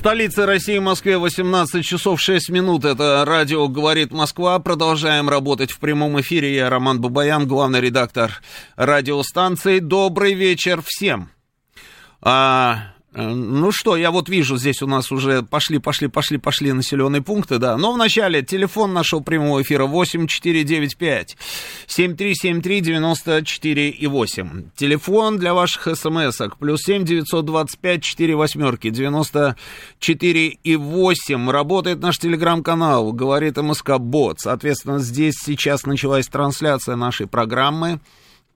Столице России, Москве, 18 часов 6 минут. Это радио «Говорит Москва». Продолжаем работать в прямом эфире. Я Роман Бабаян, главный редактор радиостанции. Добрый вечер всем. А, ну что, я вот вижу, здесь у нас уже пошли, пошли, пошли, пошли населенные пункты, да. Но вначале телефон нашего прямого эфира 8495 7373 94 и 8. Телефон для ваших смс-ок плюс 7 925 4 восьмерки 94 и 8. Работает наш телеграм-канал, говорит МСК Бот. Соответственно, здесь сейчас началась трансляция нашей программы.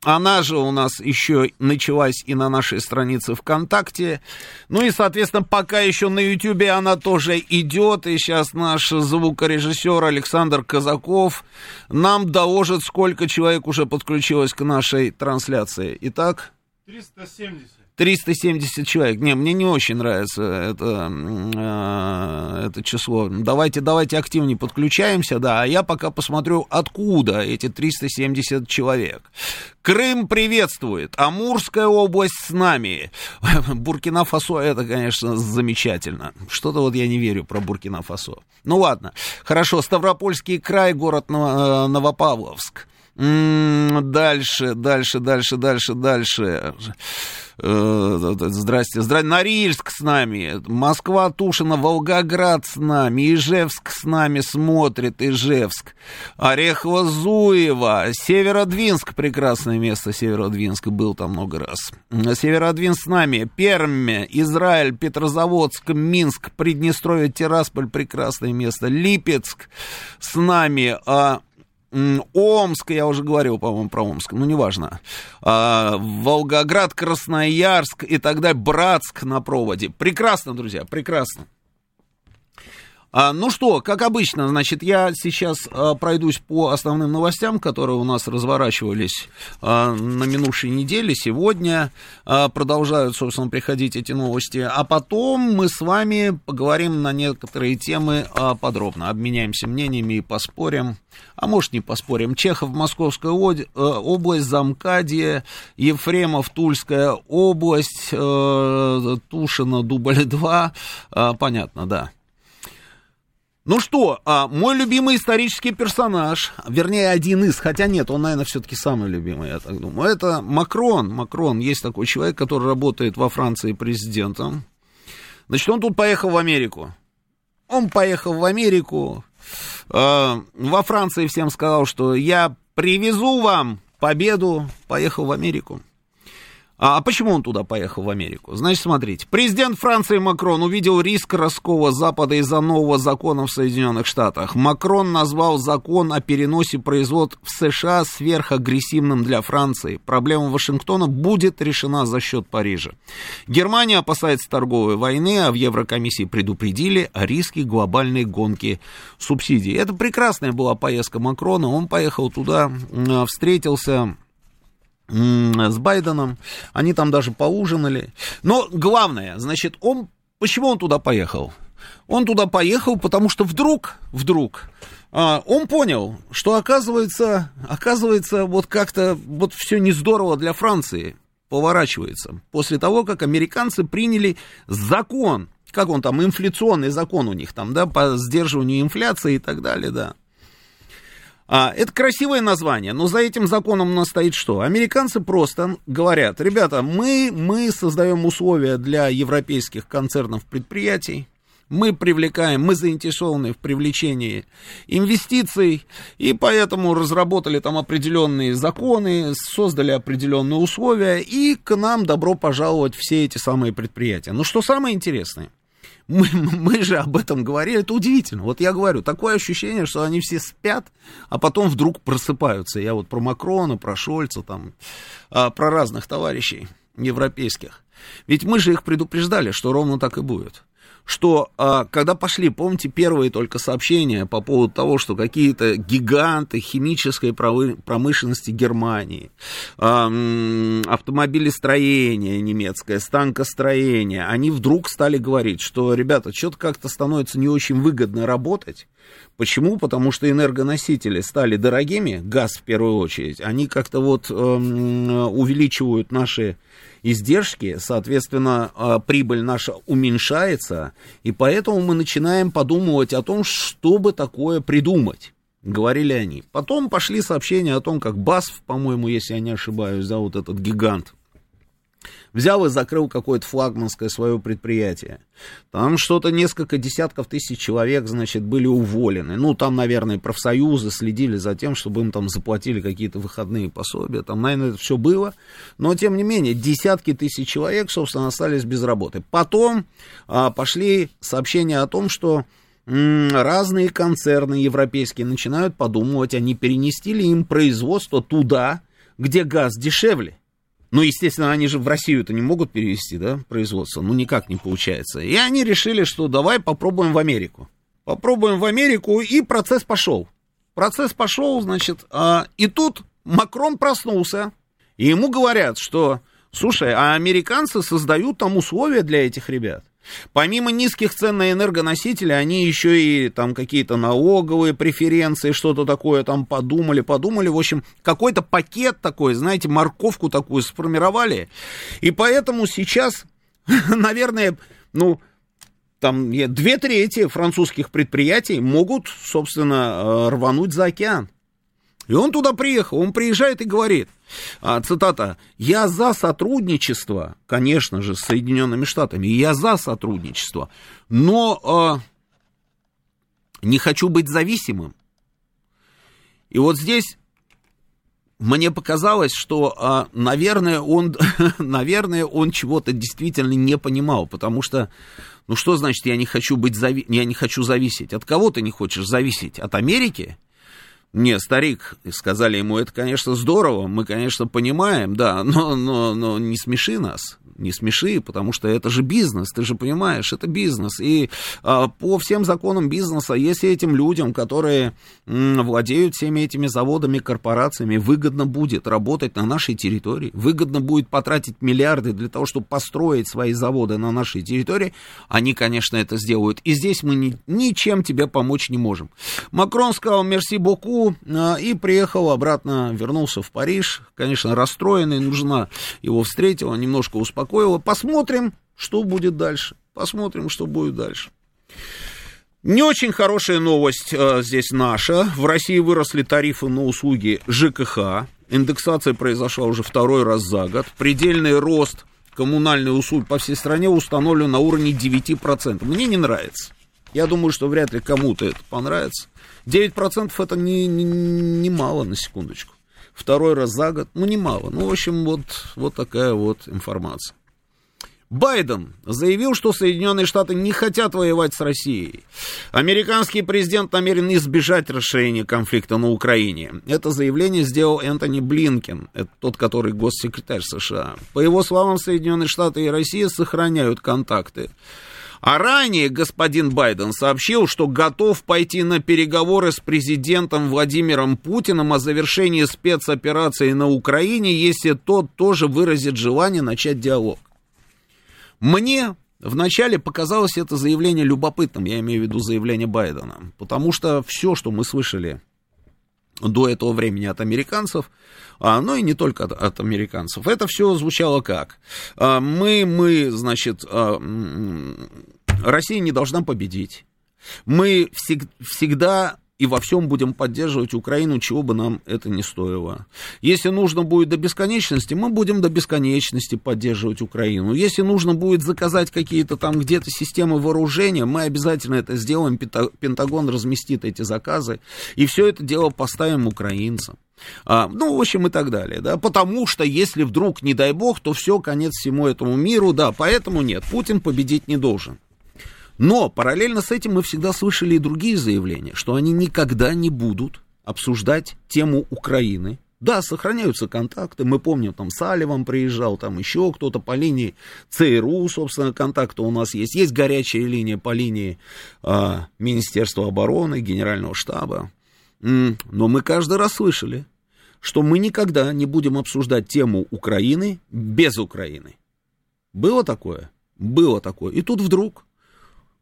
Она же у нас еще началась и на нашей странице ВКонтакте. Ну и, соответственно, пока еще на Ютьюбе она тоже идет. И сейчас наш звукорежиссер Александр Казаков нам доложит, сколько человек уже подключилось к нашей трансляции. Итак? 370. 370 человек. Не, мне не очень нравится это, э, это число. Давайте, давайте активнее подключаемся, да, а я пока посмотрю, откуда эти 370 человек. Крым приветствует, Амурская область с нами. Буркина-Фасо, это, конечно, замечательно. Что-то вот я не верю про Буркина-Фасо. Ну ладно, хорошо, Ставропольский край, город Новопавловск. Дальше, дальше, дальше, дальше, дальше. Э, здрасте, здрасте. Норильск с нами, Москва, Тушина, Волгоград с нами, Ижевск с нами смотрит, Ижевск. Орехово, Зуево, Северодвинск, прекрасное место, Северодвинск, был там много раз. Северодвинск с нами, Пермь, Израиль, Петрозаводск, Минск, Приднестровье, Тирасполь, прекрасное место, Липецк с нами, а Омск, я уже говорил, по-моему, про Омск, ну, неважно. А, Волгоград, Красноярск и так далее, Братск на проводе. Прекрасно, друзья, прекрасно. А, ну что, как обычно, значит, я сейчас а, пройдусь по основным новостям, которые у нас разворачивались а, на минувшей неделе. Сегодня продолжают, собственно, приходить эти новости. А потом мы с вами поговорим на некоторые темы подробно, обменяемся мнениями и поспорим. А может, не поспорим. Чехов, Московская э, область, Замкадье, Ефремов, Тульская область, э, Тушина, Дубль-2. Э, понятно, да. Ну что, а, мой любимый исторический персонаж, вернее, один из, хотя нет, он, наверное, все-таки самый любимый, я так думаю, это Макрон. Макрон, есть такой человек, который работает во Франции президентом. Значит, он тут поехал в Америку. Он поехал в Америку. Э, во Франции всем сказал, что я привезу вам победу. Поехал в Америку. А, почему он туда поехал, в Америку? Значит, смотрите, президент Франции Макрон увидел риск раскола Запада из-за нового закона в Соединенных Штатах. Макрон назвал закон о переносе производств в США сверхагрессивным для Франции. Проблема Вашингтона будет решена за счет Парижа. Германия опасается торговой войны, а в Еврокомиссии предупредили о риске глобальной гонки субсидий. Это прекрасная была поездка Макрона. Он поехал туда, встретился с Байденом, они там даже поужинали. Но главное, значит, он, почему он туда поехал? Он туда поехал, потому что вдруг, вдруг, а, он понял, что оказывается, оказывается, вот как-то вот все не здорово для Франции поворачивается. После того, как американцы приняли закон, как он там, инфляционный закон у них там, да, по сдерживанию инфляции и так далее, да. А, это красивое название, но за этим законом у нас стоит что? Американцы просто говорят, ребята, мы, мы создаем условия для европейских концернов предприятий, мы привлекаем, мы заинтересованы в привлечении инвестиций, и поэтому разработали там определенные законы, создали определенные условия, и к нам добро пожаловать все эти самые предприятия. Но что самое интересное – мы, мы же об этом говорили, это удивительно. Вот я говорю, такое ощущение, что они все спят, а потом вдруг просыпаются. Я вот про Макрона, про Шольца, там, а, про разных товарищей европейских. Ведь мы же их предупреждали, что ровно так и будет что а, когда пошли, помните, первые только сообщения по поводу того, что какие-то гиганты химической промышленности Германии, а, автомобилестроение немецкое, станкостроение, они вдруг стали говорить, что, ребята, что-то как-то становится не очень выгодно работать. Почему? Потому что энергоносители стали дорогими, газ в первую очередь, они как-то вот э, увеличивают наши издержки, соответственно, а, прибыль наша уменьшается, и поэтому мы начинаем подумывать о том, что бы такое придумать говорили они. Потом пошли сообщения о том, как БАСФ, по-моему, если я не ошибаюсь, вот этот гигант, взял и закрыл какое-то флагманское свое предприятие. Там что-то несколько десятков тысяч человек, значит, были уволены. Ну, там, наверное, профсоюзы следили за тем, чтобы им там заплатили какие-то выходные пособия. Там, наверное, это все было. Но, тем не менее, десятки тысяч человек, собственно, остались без работы. Потом а, пошли сообщения о том, что разные концерны европейские начинают подумывать, а не перенести ли им производство туда, где газ дешевле. Ну, естественно, они же в Россию это не могут перевести, да, производство. Ну, никак не получается. И они решили, что давай попробуем в Америку. Попробуем в Америку, и процесс пошел. Процесс пошел, значит, а, и тут Макрон проснулся, и ему говорят, что, слушай, а американцы создают там условия для этих ребят. Помимо низких цен на энергоносители, они еще и там какие-то налоговые преференции, что-то такое там подумали, подумали. В общем, какой-то пакет такой, знаете, морковку такую сформировали. И поэтому сейчас, наверное, ну, там две трети французских предприятий могут, собственно, э, рвануть за океан. И он туда приехал, он приезжает и говорит, цитата, «Я за сотрудничество, конечно же, с Соединенными Штатами, я за сотрудничество, но а, не хочу быть зависимым». И вот здесь мне показалось, что, а, наверное, он, наверное, он чего-то действительно не понимал, потому что, ну что значит, я не хочу быть, зави... я не хочу зависеть? От кого ты не хочешь зависеть? От Америки? Не, старик, сказали ему, это, конечно, здорово, мы, конечно, понимаем, да, но, но, но не смеши нас не смеши, потому что это же бизнес, ты же понимаешь, это бизнес. И а, по всем законам бизнеса, если этим людям, которые м, владеют всеми этими заводами, корпорациями, выгодно будет работать на нашей территории, выгодно будет потратить миллиарды для того, чтобы построить свои заводы на нашей территории, они, конечно, это сделают. И здесь мы ни, ничем тебе помочь не можем. Макрон сказал «мерси боку» а, и приехал обратно, вернулся в Париж, конечно, расстроенный, нужна его встретила, немножко успокоило. Посмотрим, что будет дальше. Посмотрим, что будет дальше. Не очень хорошая новость э, здесь наша. В России выросли тарифы на услуги ЖКХ. Индексация произошла уже второй раз за год. Предельный рост коммунальных услуг по всей стране установлен на уровне 9%. Мне не нравится. Я думаю, что вряд ли кому-то это понравится. 9% это не, не, не мало, на секундочку второй раз за год, ну, немало. Ну, в общем, вот, вот такая вот информация. Байден заявил, что Соединенные Штаты не хотят воевать с Россией. Американский президент намерен избежать расширения конфликта на Украине. Это заявление сделал Энтони Блинкен, это тот, который госсекретарь США. По его словам, Соединенные Штаты и Россия сохраняют контакты. А ранее господин Байден сообщил, что готов пойти на переговоры с президентом Владимиром Путиным о завершении спецоперации на Украине, если тот тоже выразит желание начать диалог. Мне Вначале показалось это заявление любопытным, я имею в виду заявление Байдена, потому что все, что мы слышали до этого времени от американцев, а, но и не только от, от американцев. Это все звучало как? А, мы, мы, значит, а, Россия не должна победить. Мы всег, всегда и во всем будем поддерживать Украину, чего бы нам это ни стоило. Если нужно будет до бесконечности, мы будем до бесконечности поддерживать Украину. Если нужно будет заказать какие-то там где-то системы вооружения, мы обязательно это сделаем, Пентагон разместит эти заказы, и все это дело поставим украинцам. А, ну, в общем, и так далее, да, потому что если вдруг, не дай бог, то все, конец всему этому миру, да, поэтому нет, Путин победить не должен. Но параллельно с этим мы всегда слышали и другие заявления, что они никогда не будут обсуждать тему Украины Да, сохраняются контакты. Мы помним, там Салливан приезжал, там еще кто-то по линии ЦРУ, собственно, контакты у нас есть. Есть горячая линия по линии э, Министерства обороны, Генерального штаба. Но мы каждый раз слышали, что мы никогда не будем обсуждать тему Украины без Украины. Было такое? Было такое. И тут вдруг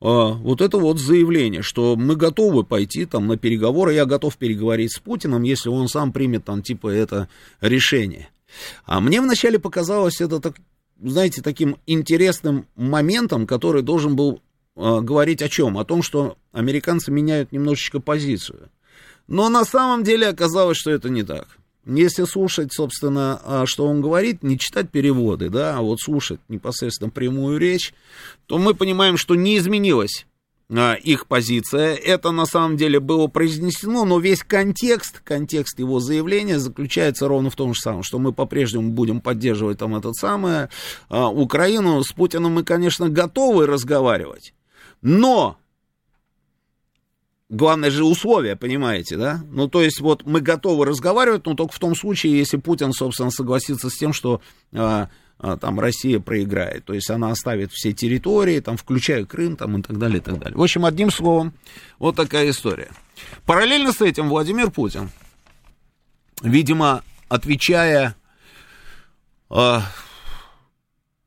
вот это вот заявление, что мы готовы пойти там на переговоры, я готов переговорить с Путиным, если он сам примет там типа это решение. А мне вначале показалось это, так, знаете, таким интересным моментом, который должен был э, говорить о чем? О том, что американцы меняют немножечко позицию. Но на самом деле оказалось, что это не так. Если слушать, собственно, а, что он говорит, не читать переводы, да, а вот слушать непосредственно прямую речь, то мы понимаем, что не изменилась а, их позиция. Это на самом деле было произнесено, но весь контекст, контекст его заявления заключается ровно в том же самом, что мы по-прежнему будем поддерживать там этот самый а, Украину. С Путиным мы, конечно, готовы разговаривать, но Главное же условия, понимаете, да? Ну, то есть, вот мы готовы разговаривать, но только в том случае, если Путин, собственно, согласится с тем, что а, а, там Россия проиграет. То есть она оставит все территории, там, включая Крым, там, и так далее, и так далее. В общем, одним словом, вот такая история. Параллельно с этим Владимир Путин, видимо, отвечая, а,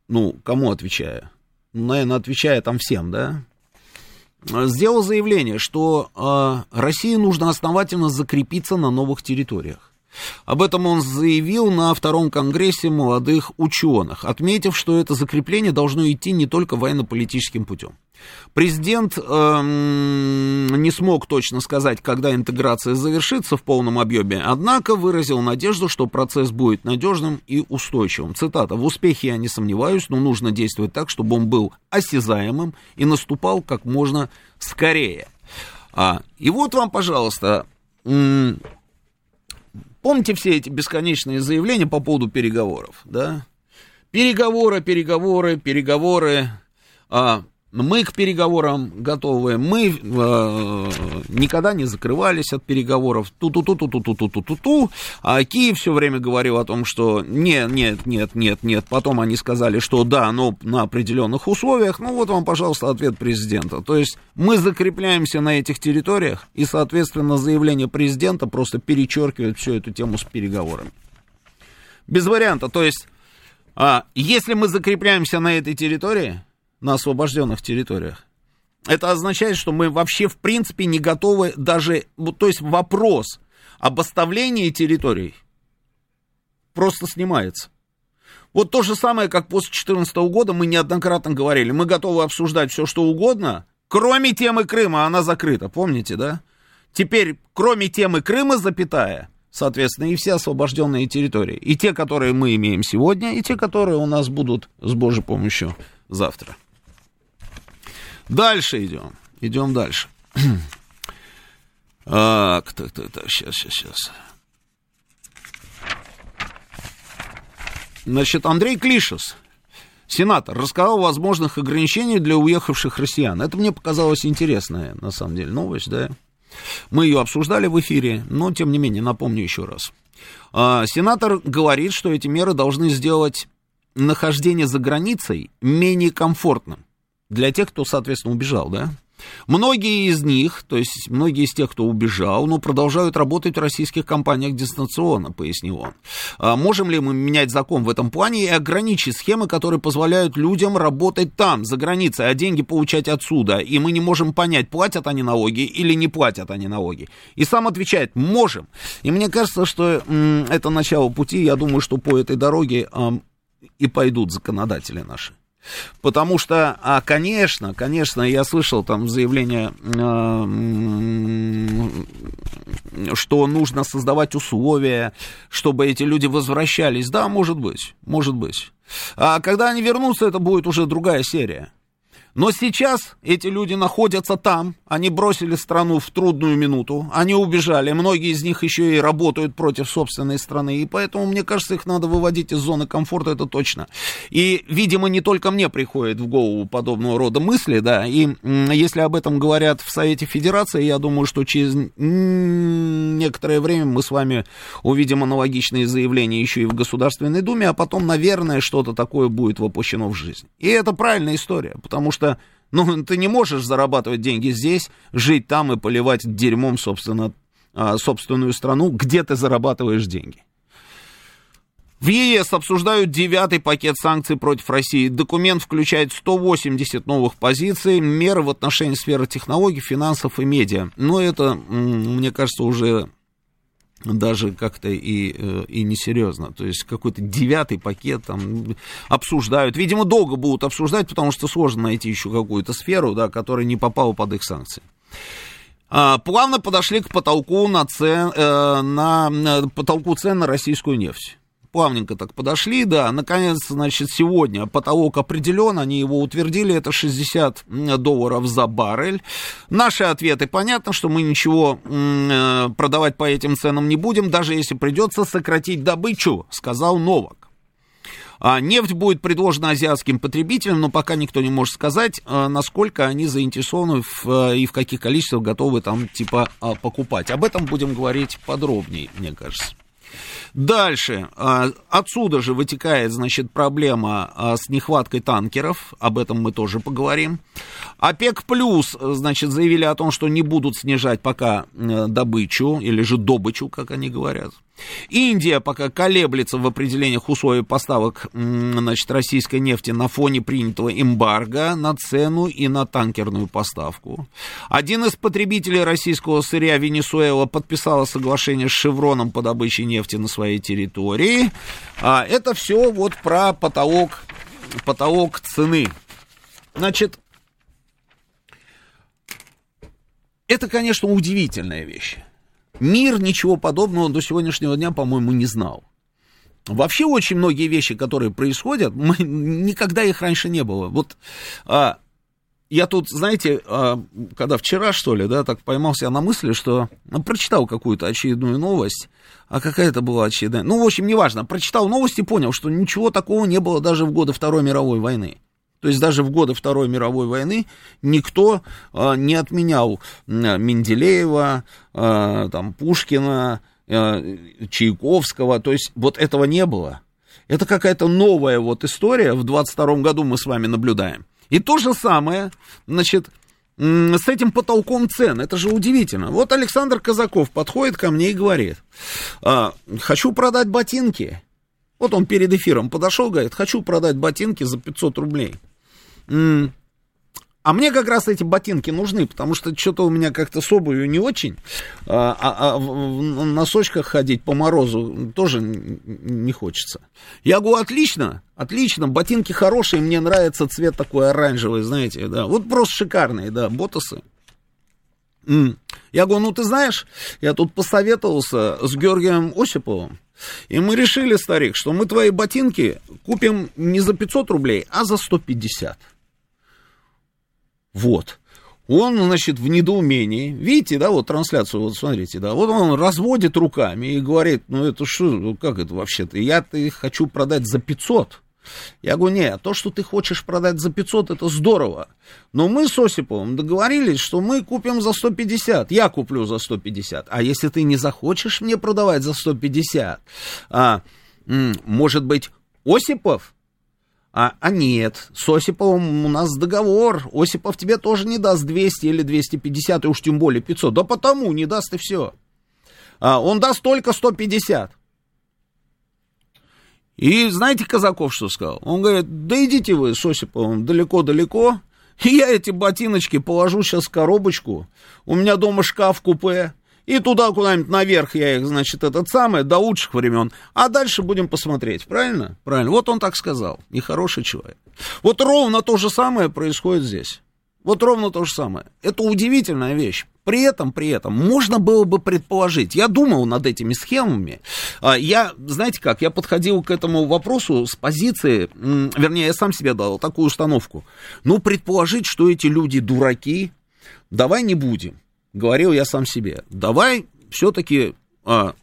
ну, кому отвечая? Ну, наверное, отвечая там всем, да? Сделал заявление, что э, России нужно основательно закрепиться на новых территориях. Об этом он заявил на втором конгрессе молодых ученых, отметив, что это закрепление должно идти не только военно-политическим путем. Президент эм, не смог точно сказать, когда интеграция завершится в полном объеме, однако выразил надежду, что процесс будет надежным и устойчивым. Цитата. «В успехе я не сомневаюсь, но нужно действовать так, чтобы он был осязаемым и наступал как можно скорее». А, и вот вам, пожалуйста, Помните все эти бесконечные заявления по поводу переговоров, да? Переговоры, переговоры, переговоры. А, мы к переговорам готовы, мы э, никогда не закрывались от переговоров. Ту-ту-ту-ту-ту-ту-ту-ту-ту. А Киев все время говорил о том, что нет, нет, нет, нет, нет. Потом они сказали, что да, но на определенных условиях. Ну вот вам, пожалуйста, ответ президента. То есть мы закрепляемся на этих территориях, и, соответственно, заявление президента просто перечеркивает всю эту тему с переговорами. Без варианта. То есть, а, если мы закрепляемся на этой территории, на освобожденных территориях. Это означает, что мы вообще в принципе не готовы даже, то есть вопрос об оставлении территорий просто снимается. Вот то же самое, как после 2014 года мы неоднократно говорили, мы готовы обсуждать все, что угодно, кроме темы Крыма, она закрыта, помните, да? Теперь, кроме темы Крыма, запятая, соответственно, и все освобожденные территории. И те, которые мы имеем сегодня, и те, которые у нас будут с Божьей помощью завтра. Дальше идем. Идем дальше. Так, так, так, так, сейчас, сейчас, сейчас. Значит, Андрей Клишес, сенатор, рассказал о возможных ограничениях для уехавших россиян. Это мне показалось интересная, на самом деле, новость, да. Мы ее обсуждали в эфире, но, тем не менее, напомню еще раз. А, сенатор говорит, что эти меры должны сделать нахождение за границей менее комфортным для тех, кто, соответственно, убежал, да? Многие из них, то есть многие из тех, кто убежал, ну, продолжают работать в российских компаниях дистанционно, пояснил он. А можем ли мы менять закон в этом плане и ограничить схемы, которые позволяют людям работать там, за границей, а деньги получать отсюда? И мы не можем понять, платят они налоги или не платят они налоги. И сам отвечает, можем. И мне кажется, что м, это начало пути, я думаю, что по этой дороге м, и пойдут законодатели наши. Потому что, а, конечно, конечно, я слышал там заявление, что нужно создавать условия, чтобы эти люди возвращались. Да, может быть, может быть. А когда они вернутся, это будет уже другая серия. Но сейчас эти люди находятся там, они бросили страну в трудную минуту, они убежали, многие из них еще и работают против собственной страны, и поэтому, мне кажется, их надо выводить из зоны комфорта, это точно. И, видимо, не только мне приходит в голову подобного рода мысли, да, и если об этом говорят в Совете Федерации, я думаю, что через некоторое время мы с вами увидим аналогичные заявления еще и в Государственной Думе, а потом, наверное, что-то такое будет воплощено в жизнь. И это правильная история, потому что что, ну, ты не можешь зарабатывать деньги здесь, жить там и поливать дерьмом, собственно, а, собственную страну, где ты зарабатываешь деньги. В ЕС обсуждают девятый пакет санкций против России. Документ включает 180 новых позиций, меры в отношении сферы технологий, финансов и медиа. Но это, мне кажется, уже даже как-то и, э, и несерьезно. То есть какой-то девятый пакет там обсуждают. Видимо, долго будут обсуждать, потому что сложно найти еще какую-то сферу, да, которая не попала под их санкции. А, плавно подошли к потолку на, цен, э, на, на потолку цен на российскую нефть плавненько так подошли, да, наконец, значит, сегодня потолок определен, они его утвердили, это 60 долларов за баррель. Наши ответы, понятно, что мы ничего э, продавать по этим ценам не будем, даже если придется сократить добычу, сказал Новак. А нефть будет предложена азиатским потребителям, но пока никто не может сказать, э, насколько они заинтересованы в, э, и в каких количествах готовы там типа покупать. Об этом будем говорить подробнее, мне кажется. Дальше. А, отсюда же вытекает, значит, проблема а, с нехваткой танкеров. Об этом мы тоже поговорим. ОПЕК плюс, значит, заявили о том, что не будут снижать пока э, добычу, или же добычу, как они говорят. Индия пока колеблется в определениях условий поставок значит, российской нефти на фоне принятого эмбарго на цену и на танкерную поставку. Один из потребителей российского сырья Венесуэла подписала соглашение с Шевроном по добыче нефти на своей территории. А это все вот про потолок, потолок цены. Значит, это, конечно, удивительная вещь. Мир ничего подобного до сегодняшнего дня, по-моему, не знал. Вообще очень многие вещи, которые происходят, мы, никогда их раньше не было. Вот а, я тут, знаете, а, когда вчера, что ли, да, так поймался на мысли, что ну, прочитал какую-то очередную новость, а какая это была очередная? Ну, в общем, неважно, прочитал новость и понял, что ничего такого не было даже в годы Второй мировой войны. То есть даже в годы Второй мировой войны никто э, не отменял Менделеева, э, там, Пушкина, э, Чайковского. То есть вот этого не было. Это какая-то новая вот история в 22 году мы с вами наблюдаем. И то же самое, значит, с этим потолком цен. Это же удивительно. Вот Александр Казаков подходит ко мне и говорит, хочу продать ботинки. Вот он перед эфиром подошел, говорит, хочу продать ботинки за 500 рублей. А мне как раз эти ботинки нужны, потому что что-то у меня как-то с обувью не очень. А, а, а в носочках ходить по морозу тоже не хочется. Я говорю, отлично, отлично, ботинки хорошие, мне нравится цвет такой оранжевый, знаете, да. Вот просто шикарные, да, ботосы. Я говорю, ну ты знаешь, я тут посоветовался с Георгием Осиповым, и мы решили, старик, что мы твои ботинки купим не за 500 рублей, а за 150. Вот. Он, значит, в недоумении. Видите, да, вот трансляцию, вот смотрите, да, вот он разводит руками и говорит, ну это что, ну как это вообще-то, я-то их хочу продать за 500. Я говорю, нет, то, что ты хочешь продать за 500, это здорово. Но мы с Осиповым договорились, что мы купим за 150. Я куплю за 150. А если ты не захочешь мне продавать за 150, а, может быть, Осипов а, а нет, с Осиповым у нас договор. Осипов тебе тоже не даст 200 или 250, и уж тем более 500. Да потому не даст и все. А, он даст только 150. И знаете, Казаков что сказал? Он говорит, да идите вы с Осиповым далеко-далеко, я эти ботиночки положу сейчас в коробочку. У меня дома шкаф-купе. И туда куда-нибудь наверх я их, значит, этот самый, до лучших времен. А дальше будем посмотреть, правильно? Правильно. Вот он так сказал. Нехороший человек. Вот ровно то же самое происходит здесь. Вот ровно то же самое. Это удивительная вещь. При этом, при этом, можно было бы предположить, я думал над этими схемами, а, я, знаете как, я подходил к этому вопросу с позиции, вернее, я сам себе дал такую установку, ну, предположить, что эти люди дураки, давай не будем, говорил я сам себе, давай все-таки а,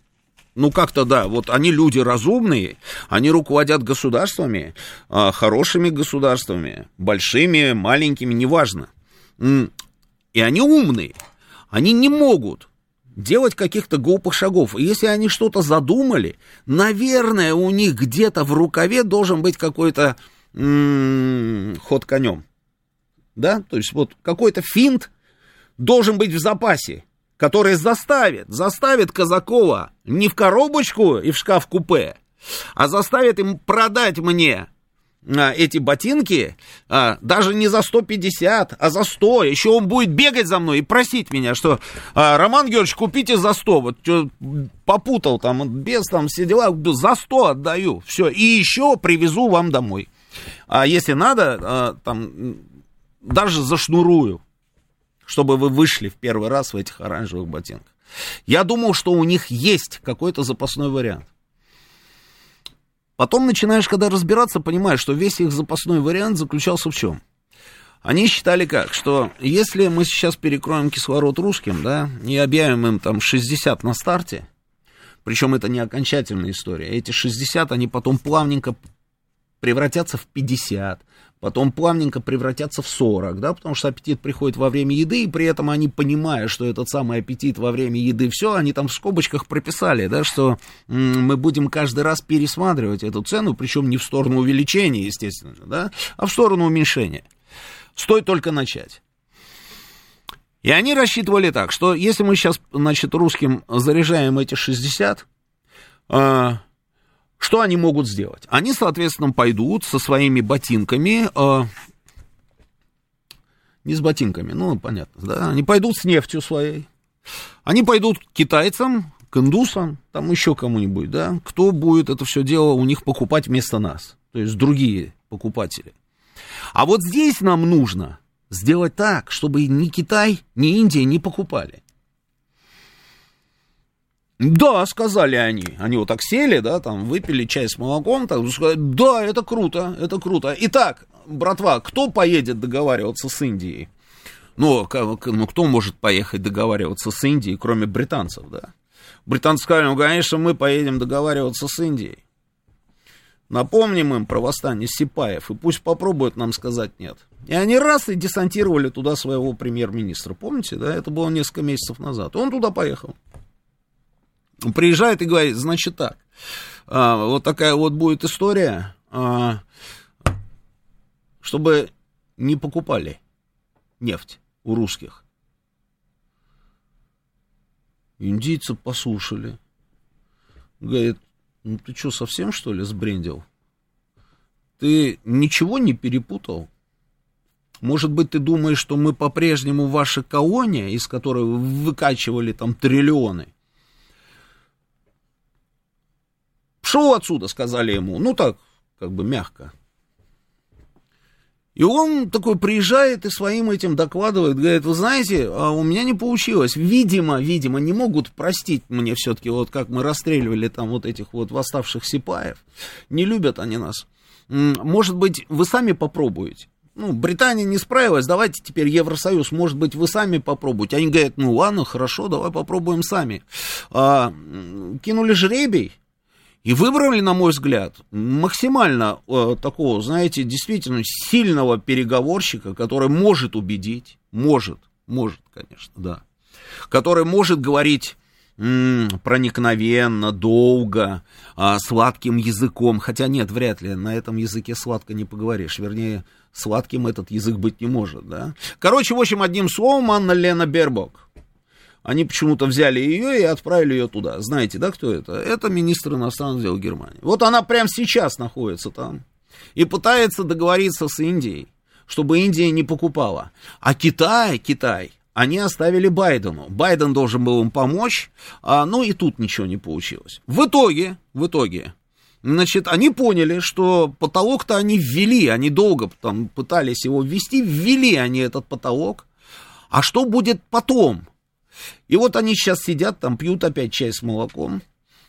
ну, как-то да, вот они люди разумные, они руководят государствами, а, хорошими государствами, большими, маленькими, неважно. И они умные они не могут делать каких-то глупых шагов. Если они что-то задумали, наверное, у них где-то в рукаве должен быть какой-то м-м, ход конем. Да, то есть вот какой-то финт должен быть в запасе, который заставит, заставит Казакова не в коробочку и в шкаф-купе, а заставит им продать мне а, эти ботинки а, даже не за 150, а за 100. Еще он будет бегать за мной и просить меня, что а, Роман Георгиевич, купите за 100. Вот попутал там, без там все дела, за 100 отдаю. Все, и еще привезу вам домой. А если надо, там даже зашнурую, чтобы вы вышли в первый раз в этих оранжевых ботинках. Я думал, что у них есть какой-то запасной вариант. Потом начинаешь, когда разбираться, понимаешь, что весь их запасной вариант заключался в чем? Они считали как, что если мы сейчас перекроем кислород русским, да, и объявим им там 60 на старте, причем это не окончательная история, эти 60, они потом плавненько превратятся в 50, потом плавненько превратятся в 40, да, потому что аппетит приходит во время еды, и при этом они, понимая, что этот самый аппетит во время еды, все, они там в скобочках прописали, да, что мы будем каждый раз пересматривать эту цену, причем не в сторону увеличения, естественно, да, а в сторону уменьшения. Стоит только начать. И они рассчитывали так, что если мы сейчас, значит, русским заряжаем эти 60, э, что они могут сделать? Они, соответственно, пойдут со своими ботинками, э, не с ботинками, ну, понятно, да, они пойдут с нефтью своей, они пойдут к китайцам, к индусам, там еще кому-нибудь, да, кто будет это все дело у них покупать вместо нас, то есть другие покупатели. А вот здесь нам нужно сделать так, чтобы ни Китай, ни Индия не покупали. Да, сказали они. Они вот так сели, да, там, выпили чай с молоком, так, сказали, да, это круто, это круто. Итак, братва, кто поедет договариваться с Индией? Ну, ну, кто может поехать договариваться с Индией, кроме британцев, да? Британцы сказали, ну, конечно, мы поедем договариваться с Индией. Напомним им про восстание Сипаев, и пусть попробуют нам сказать нет. И они раз и десантировали туда своего премьер-министра. Помните, да? Это было несколько месяцев назад. Он туда поехал приезжает и говорит, значит так, а, вот такая вот будет история, а, чтобы не покупали нефть у русских. Индийцы послушали. Говорит, ну ты что, совсем что ли сбрендил? Ты ничего не перепутал? Может быть, ты думаешь, что мы по-прежнему ваша колония, из которой вы выкачивали там триллионы? Пшел отсюда, сказали ему. Ну так, как бы мягко. И он такой приезжает и своим этим докладывает, говорит, вы знаете, а у меня не получилось. Видимо, видимо, не могут простить мне все-таки, вот как мы расстреливали там вот этих вот восставших сипаев. Не любят они нас. Может быть, вы сами попробуете. Ну, Британия не справилась, давайте теперь Евросоюз, может быть, вы сами попробуйте. Они говорят, ну ладно, хорошо, давай попробуем сами. А, кинули жребий, и выбрали, на мой взгляд, максимально э, такого, знаете, действительно сильного переговорщика, который может убедить, может, может, конечно, да, который может говорить проникновенно, долго, э, сладким языком, хотя нет, вряд ли, на этом языке сладко не поговоришь, вернее, сладким этот язык быть не может, да. Короче, в общем, одним словом, Анна Лена Бербок, они почему-то взяли ее и отправили ее туда. Знаете, да, кто это? Это министр иностранных дел Германии. Вот она прямо сейчас находится там и пытается договориться с Индией, чтобы Индия не покупала. А Китай, Китай, они оставили Байдену. Байден должен был им помочь, а, ну и тут ничего не получилось. В итоге, в итоге, значит, они поняли, что потолок-то они ввели, они долго там пытались его ввести, ввели они этот потолок. А что будет потом? И вот они сейчас сидят там, пьют опять чай с молоком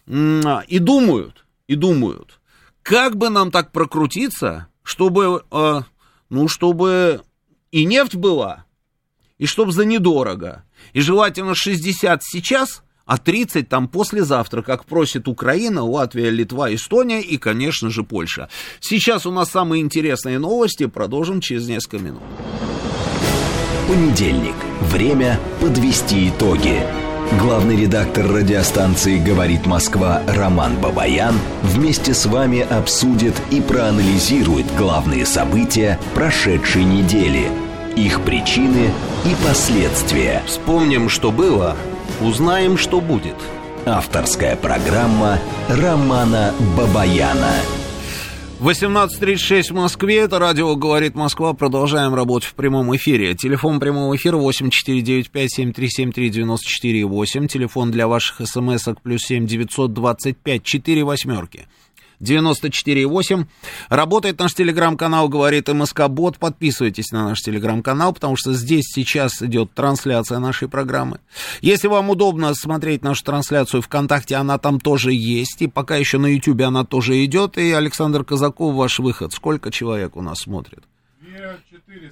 и думают, и думают, как бы нам так прокрутиться, чтобы, э, ну, чтобы и нефть была, и чтобы за недорого. И желательно 60 сейчас, а 30 там послезавтра, как просит Украина, Латвия, Литва, Эстония и, конечно же, Польша. Сейчас у нас самые интересные новости, продолжим через несколько минут. Понедельник. Время подвести итоги. Главный редактор радиостанции «Говорит Москва» Роман Бабаян вместе с вами обсудит и проанализирует главные события прошедшей недели, их причины и последствия. Вспомним, что было, узнаем, что будет. Авторская программа Романа Бабаяна. 18.36 в Москве, это радио «Говорит Москва», продолжаем работать в прямом эфире. Телефон прямого эфира 8495-7373-94-8, телефон для ваших смс-ок плюс 7 925 4 восьмерки. 94,8. Работает наш телеграм-канал, говорит МСК Бот. Подписывайтесь на наш телеграм-канал, потому что здесь сейчас идет трансляция нашей программы. Если вам удобно смотреть нашу трансляцию ВКонтакте, она там тоже есть. И пока еще на Ютубе она тоже идет. И Александр Казаков, ваш выход. Сколько человек у нас смотрит?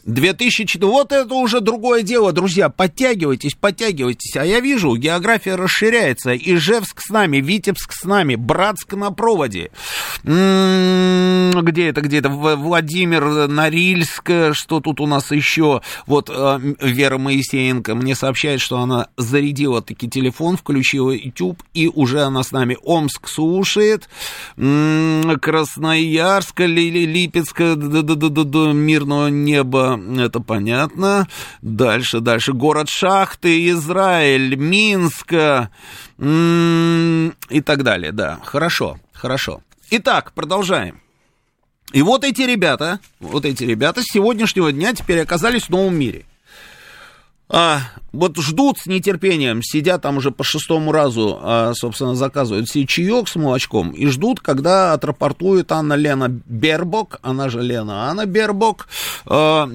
2004. Вот это уже другое дело, друзья. Подтягивайтесь, подтягивайтесь. А я вижу, география расширяется. Ижевск с нами, Витебск с нами, Братск на проводе. М-м-м, где это, где это? Владимир, Норильск, что тут у нас еще? Вот э, Вера Моисеенко мне сообщает, что она зарядила таки телефон, включила YouTube, и уже она с нами. Омск слушает. М-м, Красноярск, Липецк, мирного неба, это понятно. Дальше, дальше. Город Шахты, Израиль, Минск и так далее, да. Хорошо, хорошо. Итак, продолжаем. И вот эти ребята, вот эти ребята с сегодняшнего дня теперь оказались в новом мире а, вот ждут с нетерпением, сидят там уже по шестому разу, а, собственно, заказывают себе чаек с молочком и ждут, когда отрапортует Анна Лена Бербок, она же Лена Анна Бербок, а,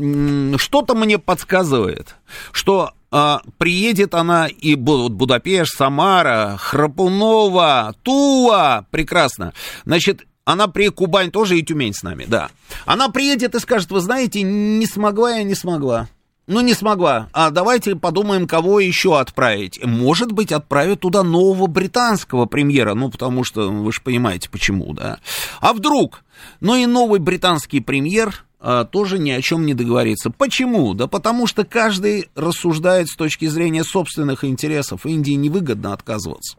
что-то мне подсказывает, что а, приедет она и вот Будапешт, Самара, Храпунова, Тула, прекрасно. Значит, она при Кубань тоже и Тюмень с нами, да. Она приедет и скажет, вы знаете, не смогла я, не смогла. Ну, не смогла. А давайте подумаем, кого еще отправить. Может быть, отправят туда нового британского премьера. Ну, потому что вы же понимаете, почему, да. А вдруг? Ну и новый британский премьер а, тоже ни о чем не договорится. Почему? Да потому что каждый рассуждает с точки зрения собственных интересов. Индии невыгодно отказываться.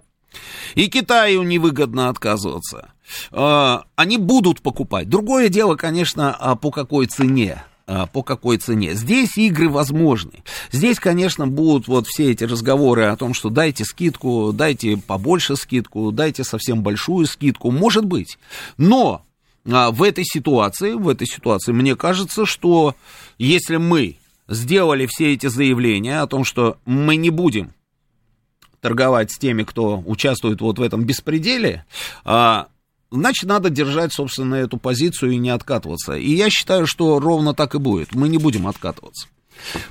И Китаю невыгодно отказываться. А, они будут покупать. Другое дело, конечно, а по какой цене. А, по какой цене. Здесь игры возможны. Здесь, конечно, будут вот все эти разговоры о том, что дайте скидку, дайте побольше скидку, дайте совсем большую скидку. Может быть. Но а, в этой ситуации, в этой ситуации, мне кажется, что если мы сделали все эти заявления о том, что мы не будем торговать с теми, кто участвует вот в этом беспределе, а, значит, надо держать, собственно, эту позицию и не откатываться. И я считаю, что ровно так и будет. Мы не будем откатываться.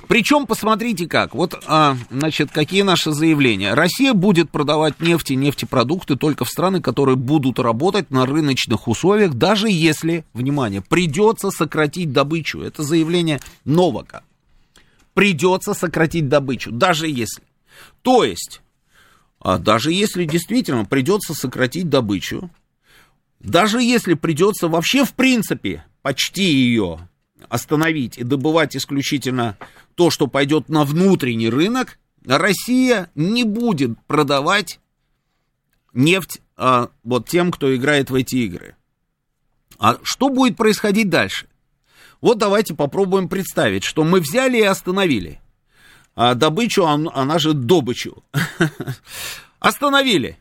Причем, посмотрите как, вот, а, значит, какие наши заявления. Россия будет продавать нефть и нефтепродукты только в страны, которые будут работать на рыночных условиях, даже если, внимание, придется сократить добычу. Это заявление Новака. Придется сократить добычу, даже если. То есть, а даже если действительно придется сократить добычу, даже если придется вообще в принципе почти ее остановить и добывать исключительно то, что пойдет на внутренний рынок, Россия не будет продавать нефть а, вот тем, кто играет в эти игры. А что будет происходить дальше? Вот давайте попробуем представить, что мы взяли и остановили. А добычу, она же добычу. Остановили.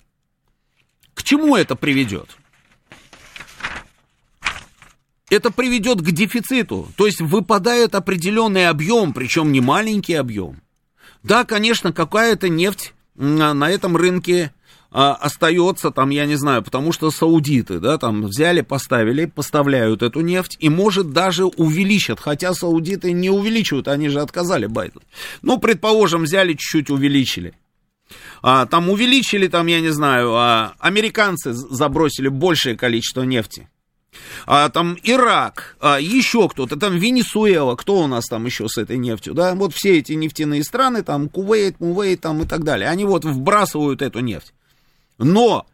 К чему это приведет? Это приведет к дефициту. То есть выпадает определенный объем, причем не маленький объем. Да, конечно, какая-то нефть на этом рынке а, остается там, я не знаю, потому что саудиты, да, там взяли, поставили, поставляют эту нефть и, может, даже увеличат, хотя саудиты не увеличивают, они же отказали Байден. Ну, предположим, взяли, чуть-чуть увеличили. А, там увеличили, там, я не знаю, а, американцы забросили большее количество нефти. А, там Ирак, а, еще кто-то, там Венесуэла, кто у нас там еще с этой нефтью, да, вот все эти нефтяные страны, там Кувейт, Мувейт, там и так далее, они вот вбрасывают эту нефть. Но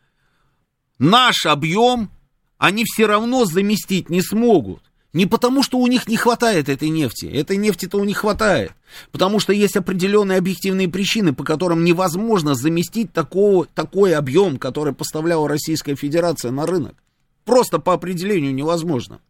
наш объем они все равно заместить не смогут. Не потому, что у них не хватает этой нефти. Этой нефти-то у них хватает. Потому что есть определенные объективные причины, по которым невозможно заместить такого, такой объем, который поставляла Российская Федерация на рынок. Просто по определению невозможно.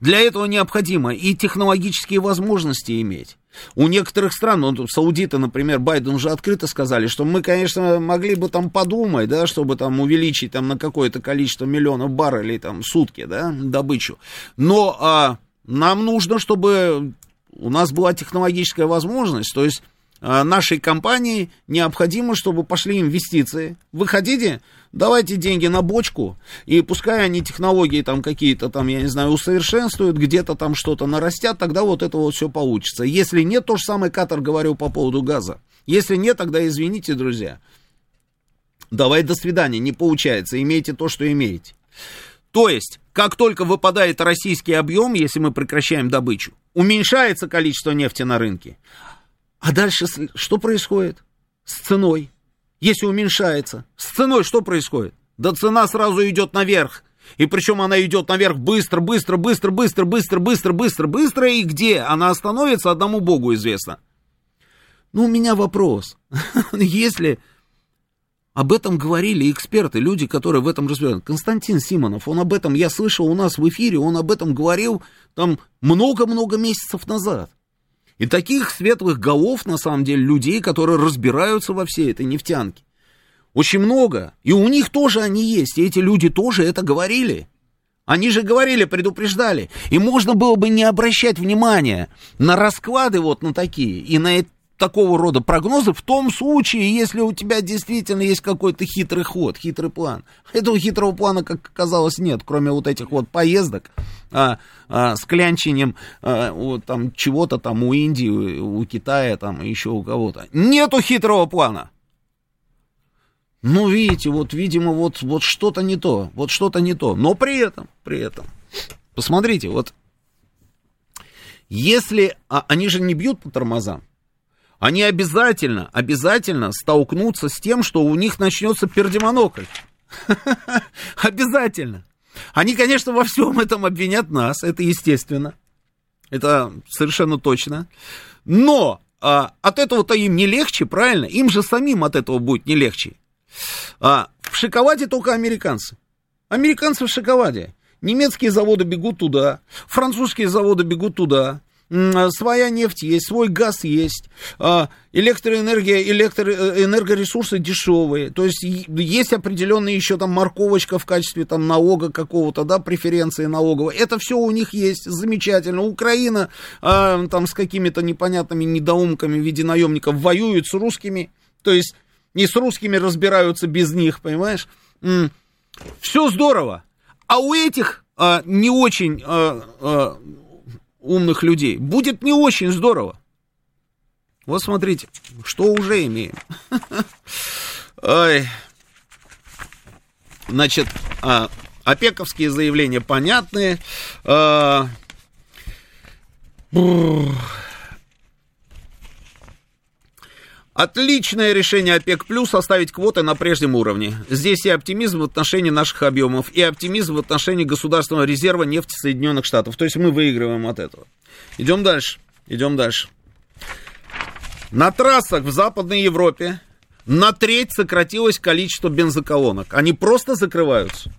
Для этого необходимо и технологические возможности иметь. У некоторых стран, ну, саудиты, например, Байден уже открыто сказали, что мы, конечно, могли бы там подумать, да, чтобы там увеличить там на какое-то количество миллионов баррелей там сутки, да, добычу. Но а, нам нужно, чтобы у нас была технологическая возможность, то есть нашей компании необходимо, чтобы пошли инвестиции. Вы хотите? Давайте деньги на бочку, и пускай они технологии там какие-то там, я не знаю, усовершенствуют, где-то там что-то нарастят, тогда вот это вот все получится. Если нет, то же самое Катар говорю по поводу газа. Если нет, тогда извините, друзья. Давай до свидания, не получается, имейте то, что имеете. То есть, как только выпадает российский объем, если мы прекращаем добычу, уменьшается количество нефти на рынке. А дальше что происходит с ценой? Если уменьшается, с ценой что происходит? Да цена сразу идет наверх. И причем она идет наверх быстро, быстро, быстро, быстро, быстро, быстро, быстро, быстро. И где она остановится, одному Богу известно. Ну, у меня вопрос. Если об этом говорили эксперты, люди, которые в этом разбираются. Константин Симонов, он об этом, я слышал у нас в эфире, он об этом говорил там много-много месяцев назад. И таких светлых голов, на самом деле, людей, которые разбираются во всей этой нефтянке. Очень много. И у них тоже они есть. И эти люди тоже это говорили. Они же говорили, предупреждали. И можно было бы не обращать внимания на расклады вот на такие и на такого рода прогнозы в том случае, если у тебя действительно есть какой-то хитрый ход, хитрый план. Этого хитрого плана, как оказалось, нет, кроме вот этих вот поездок а, а, с клянчением а, вот, там чего-то там у Индии, у Китая, там еще у кого-то. Нету хитрого плана. Ну, видите, вот, видимо, вот, вот что-то не то, вот что-то не то. Но при этом, при этом, посмотрите, вот, если, а, они же не бьют по тормозам, они обязательно, обязательно столкнутся с тем, что у них начнется пердемонокль. Обязательно. Они, конечно, во всем этом обвинят нас, это естественно. Это совершенно точно. Но а, от этого-то им не легче, правильно? Им же самим от этого будет не легче. А, в шоколаде только американцы. Американцы в шоколаде. Немецкие заводы бегут туда, французские заводы бегут туда, своя нефть есть, свой газ есть, а, электроэнергия, электроэнергоресурсы дешевые, то есть есть определенная еще там морковочка в качестве там налога какого-то, да, преференции налоговой, это все у них есть, замечательно. Украина а, там с какими-то непонятными недоумками в виде наемников воюет с русскими, то есть не с русскими разбираются без них, понимаешь? Все здорово. А у этих а, не очень а, а, умных людей. Будет не очень здорово. Вот смотрите, что уже имеем. Ой. Значит, а, опековские заявления понятные. А, Отличное решение ОПЕК Плюс оставить квоты на прежнем уровне. Здесь и оптимизм в отношении наших объемов, и оптимизм в отношении государственного резерва нефти Соединенных Штатов. То есть мы выигрываем от этого. Идем дальше. Идем дальше. На трассах в Западной Европе на треть сократилось количество бензоколонок. Они просто закрываются.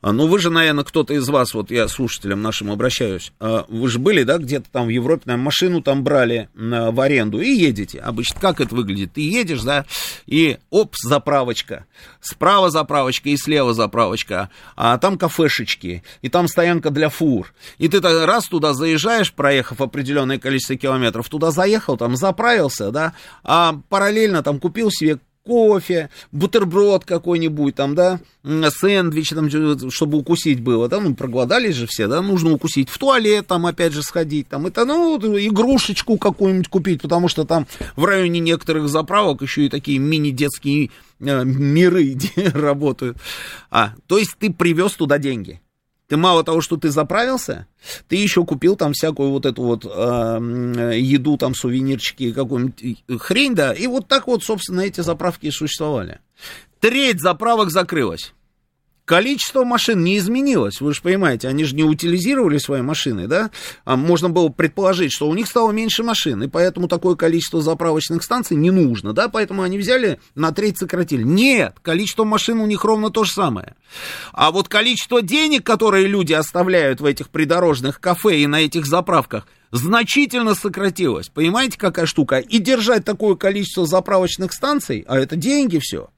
А, ну, вы же, наверное, кто-то из вас, вот я слушателям нашим обращаюсь, а, вы же были, да, где-то там в Европе, наверное, машину там брали в аренду и едете. Обычно как это выглядит? Ты едешь, да, и оп, заправочка. Справа заправочка и слева заправочка. А там кафешечки, и там стоянка для фур. И ты раз туда заезжаешь, проехав определенное количество километров, туда заехал, там заправился, да, а параллельно там купил себе кофе, бутерброд какой-нибудь там, да, сэндвич там, чтобы укусить было, да, ну, проголодались же все, да, нужно укусить, в туалет там опять же сходить, там, это, ну, игрушечку какую-нибудь купить, потому что там в районе некоторых заправок еще и такие мини-детские э, миры работают. А, то есть ты привез туда деньги. Ты мало того, что ты заправился, ты еще купил там всякую вот эту вот э, еду, там сувенирчики, какую-нибудь хрень, да, и вот так вот, собственно, эти заправки и существовали. Треть заправок закрылась. Количество машин не изменилось, вы же понимаете, они же не утилизировали свои машины, да? А можно было предположить, что у них стало меньше машин, и поэтому такое количество заправочных станций не нужно, да? Поэтому они взяли, на треть сократили. Нет, количество машин у них ровно то же самое. А вот количество денег, которые люди оставляют в этих придорожных кафе и на этих заправках, значительно сократилось. Понимаете, какая штука? И держать такое количество заправочных станций, а это деньги все,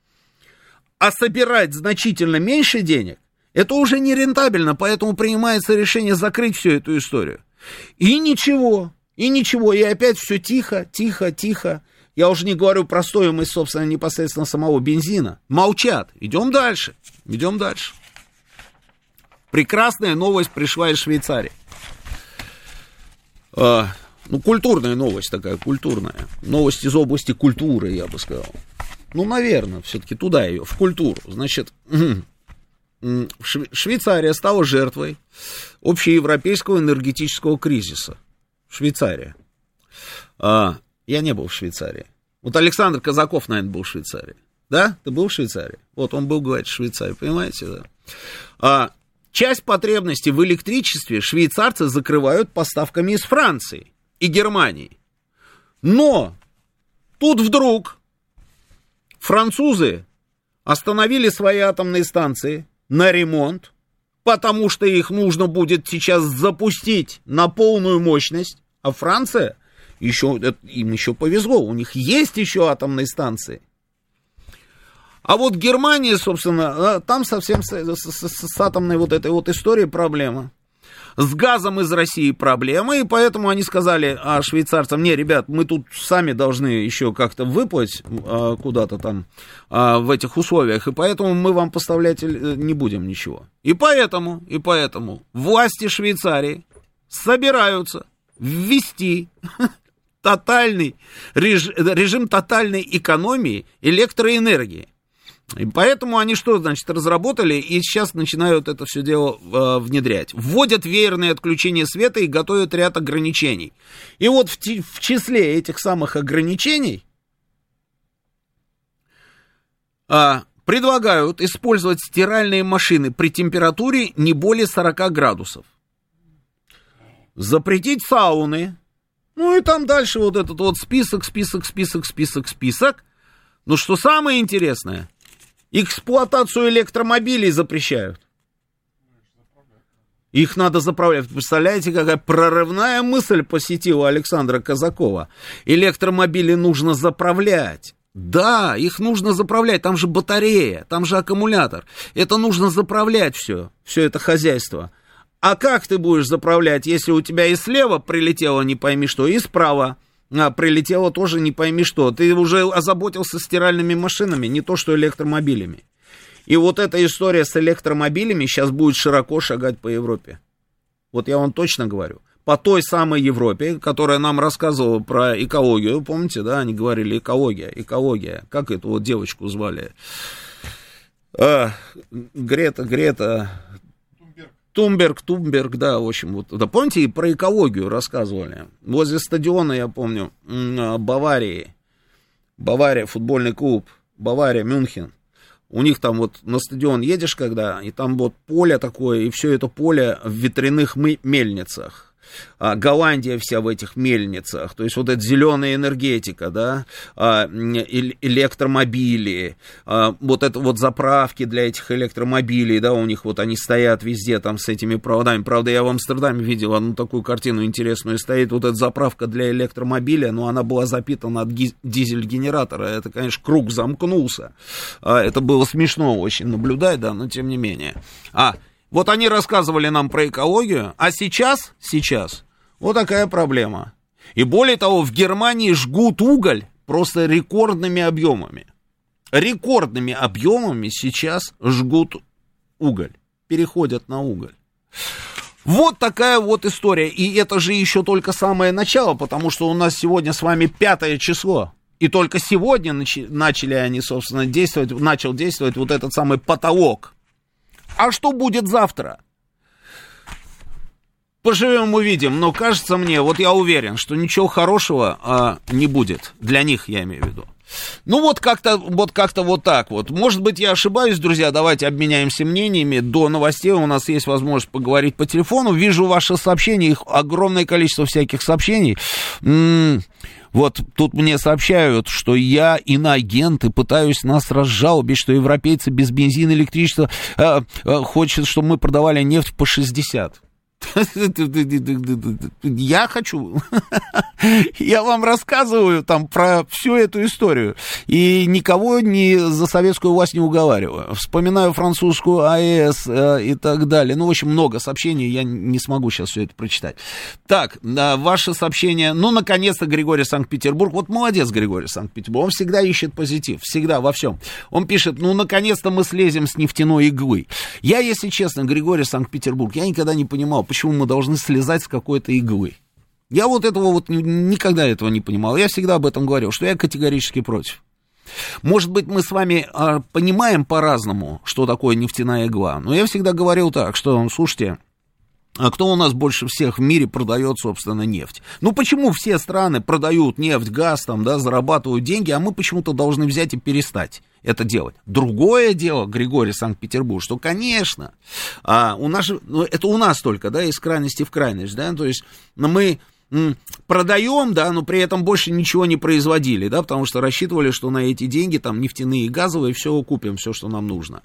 а собирать значительно меньше денег, это уже не рентабельно, поэтому принимается решение закрыть всю эту историю. И ничего, и ничего, и опять все тихо, тихо, тихо. Я уже не говорю про стоимость, собственно, непосредственно самого бензина. Молчат. Идем дальше. Идем дальше. Прекрасная новость пришла из Швейцарии. А, ну, культурная новость такая, культурная. Новость из области культуры, я бы сказал. Ну, наверное, все-таки туда ее, в культуру. Значит, Швейцария стала жертвой общеевропейского энергетического кризиса. Швейцария. А, я не был в Швейцарии. Вот Александр Казаков, наверное, был в Швейцарии. Да? Ты был в Швейцарии? Вот он был, говорит, в Швейцарии, понимаете, да? А, часть потребностей в электричестве швейцарцы закрывают поставками из Франции и Германии. Но тут вдруг Французы остановили свои атомные станции на ремонт, потому что их нужно будет сейчас запустить на полную мощность, а Франция еще, им еще повезло, у них есть еще атомные станции. А вот Германия, собственно, а, там совсем с, с, с, с атомной вот этой вот историей проблема. С газом из России проблемы, и поэтому они сказали а швейцарцам, не, ребят, мы тут сами должны еще как-то выплыть а, куда-то там а, в этих условиях, и поэтому мы вам поставлять э, не будем ничего. И поэтому, и поэтому власти Швейцарии собираются ввести тотальный режим, режим тотальной экономии электроэнергии. И поэтому они что, значит, разработали и сейчас начинают это все дело э, внедрять. Вводят веерные отключения света и готовят ряд ограничений. И вот в, в числе этих самых ограничений э, предлагают использовать стиральные машины при температуре не более 40 градусов. Запретить сауны. Ну и там дальше вот этот вот список, список, список, список, список. Но что самое интересное – Эксплуатацию электромобилей запрещают. Их надо заправлять. Представляете, какая прорывная мысль посетила Александра Казакова. Электромобили нужно заправлять. Да, их нужно заправлять, там же батарея, там же аккумулятор. Это нужно заправлять все, все это хозяйство. А как ты будешь заправлять, если у тебя и слева прилетело не пойми что, и справа? А, прилетело тоже не пойми что. Ты уже озаботился стиральными машинами, не то что электромобилями. И вот эта история с электромобилями сейчас будет широко шагать по Европе. Вот я вам точно говорю. По той самой Европе, которая нам рассказывала про экологию, помните, да, они говорили экология, экология. Как эту вот девочку звали? А, Грета, Грета, Тумберг, Тумберг, да, в общем, вот, да, помните, и про экологию рассказывали. Возле стадиона, я помню, а, Баварии, Бавария, футбольный клуб, Бавария, Мюнхен. У них там вот на стадион едешь, когда, и там вот поле такое, и все это поле в ветряных мельницах а, Голландия вся в этих мельницах, то есть вот эта зеленая энергетика, да, а, электромобили, а, вот это вот заправки для этих электромобилей, да, у них вот они стоят везде там с этими проводами. Правда, я в Амстердаме видел одну такую картину интересную, стоит вот эта заправка для электромобиля, но она была запитана от дизель-генератора, это, конечно, круг замкнулся. Это было смешно очень наблюдать, да, но тем не менее. А, вот они рассказывали нам про экологию, а сейчас, сейчас, вот такая проблема. И более того, в Германии жгут уголь просто рекордными объемами. рекордными объемами сейчас жгут уголь, переходят на уголь. Вот такая вот история. И это же еще только самое начало, потому что у нас сегодня с вами пятое число. И только сегодня начали, они, собственно, действовать, начал действовать вот этот самый потолок. А что будет завтра? Поживем, увидим. Но кажется мне, вот я уверен, что ничего хорошего а, не будет. Для них, я имею в виду. Ну вот как-то вот как-то вот так вот. Может быть, я ошибаюсь, друзья. Давайте обменяемся мнениями. До новостей у нас есть возможность поговорить по телефону. Вижу ваши сообщения, их огромное количество всяких сообщений. М-м- вот тут мне сообщают, что я иноагент и пытаюсь нас разжалобить, что европейцы без бензина электричества э, э, хочет, чтобы мы продавали нефть по 60. Я хочу. Я вам рассказываю там про всю эту историю. И никого не за советскую власть не уговариваю. Вспоминаю французскую АЭС э, и так далее. Ну, в общем, много сообщений. Я не смогу сейчас все это прочитать. Так, э, ваше сообщение. Ну, наконец-то Григорий Санкт-Петербург. Вот молодец Григорий Санкт-Петербург. Он всегда ищет позитив. Всегда, во всем. Он пишет, ну, наконец-то мы слезем с нефтяной иглы. Я, если честно, Григорий Санкт-Петербург, я никогда не понимал, почему мы должны слезать с какой-то иглы. Я вот этого вот никогда этого не понимал. Я всегда об этом говорил, что я категорически против. Может быть, мы с вами а, понимаем по-разному, что такое нефтяная игла. Но я всегда говорил так, что, слушайте, а кто у нас больше всех в мире продает, собственно, нефть? Ну, почему все страны продают нефть, газ, там, да, зарабатывают деньги, а мы почему-то должны взять и перестать это делать? Другое дело, Григорий Санкт-Петербург, что, конечно, а, у нас, ну, это у нас только, да, из крайности в крайность, да, то есть мы продаем, да, но при этом больше ничего не производили, да, потому что рассчитывали, что на эти деньги там нефтяные и газовые все купим, все, что нам нужно.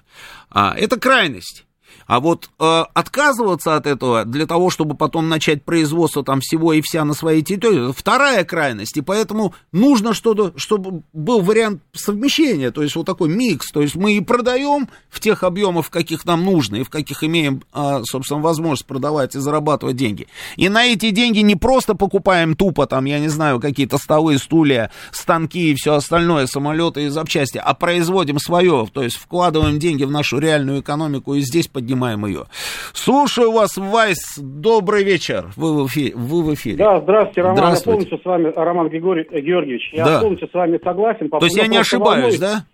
А, это крайность. А вот э, отказываться от этого для того, чтобы потом начать производство там всего и вся на своей территории, вторая крайность. И поэтому нужно что-то, чтобы был вариант совмещения, то есть вот такой микс. То есть мы и продаем в тех объемах, в каких нам нужно, и в каких имеем, э, собственно, возможность продавать и зарабатывать деньги. И на эти деньги не просто покупаем тупо там, я не знаю, какие-то столы, стулья, станки и все остальное, самолеты и запчасти, а производим свое, то есть вкладываем деньги в нашу реальную экономику и здесь поднимаем поднимаем ее. Слушаю вас, Вайс, добрый вечер, вы в эфире. Вы в эфире. Да, здравствуйте, Роман, здравствуйте. я полностью с вами, Роман Григорий, э, Георгиевич, я да. полностью с вами согласен. По То есть я не ошибаюсь, да?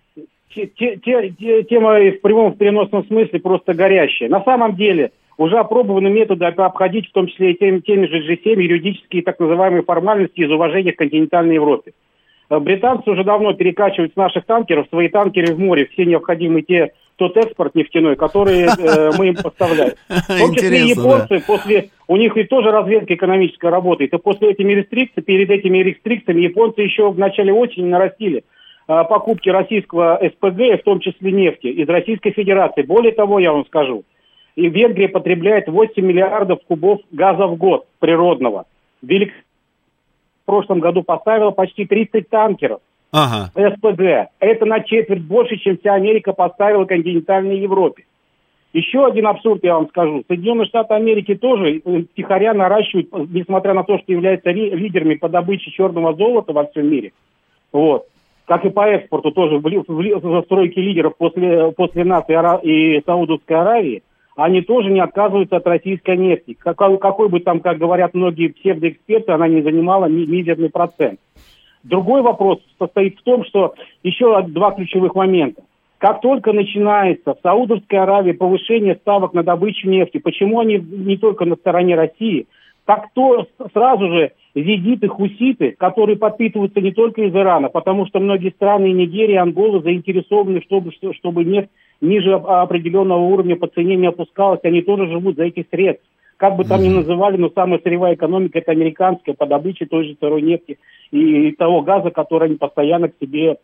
Те, те, те, тема в прямом в переносном смысле просто горящая. На самом деле, уже опробованы методы обходить, в том числе и теми, теми же G7, юридические так называемые формальности из уважения к континентальной Европе. Э, британцы уже давно перекачивают с наших танкеров свои танкеры в море, все необходимые те тот экспорт нефтяной, который э, мы им поставляем. В том числе японцы, да. после, у них ведь тоже разведка экономическая работает, и после этими рестрикций, перед этими рестрикциями японцы еще в начале осени нарастили э, покупки российского СПГ, в том числе нефти, из Российской Федерации. Более того, я вам скажу, и Венгрия потребляет 8 миллиардов кубов газа в год природного. Велик... В прошлом году поставила почти 30 танкеров ага. СПГ. Это на четверть больше, чем вся Америка поставила континентальной Европе. Еще один абсурд я вам скажу. Соединенные Штаты Америки тоже э, тихоря наращивают, несмотря на то, что являются лидерами по добыче черного золота во всем мире. Вот. Как и по экспорту тоже в, в, в застройке лидеров после, после нас и, и Саудовской Аравии, они тоже не отказываются от российской нефти. Какой, какой бы там, как говорят многие псевдоэксперты, она не занимала мизерный процент. Другой вопрос состоит в том, что еще два ключевых момента. Как только начинается в Саудовской Аравии повышение ставок на добычу нефти, почему они не только на стороне России, так то сразу же зидиты, хуситы, которые подпитываются не только из Ирана, потому что многие страны, Нигерия, Ангола заинтересованы, чтобы, чтобы нефть ниже определенного уровня по цене не опускалась, они тоже живут за этих средств. Как бы там ни называли, но самая сырьевая экономика это американская по добыче той же сырой нефти и того газа, который они постоянно к себе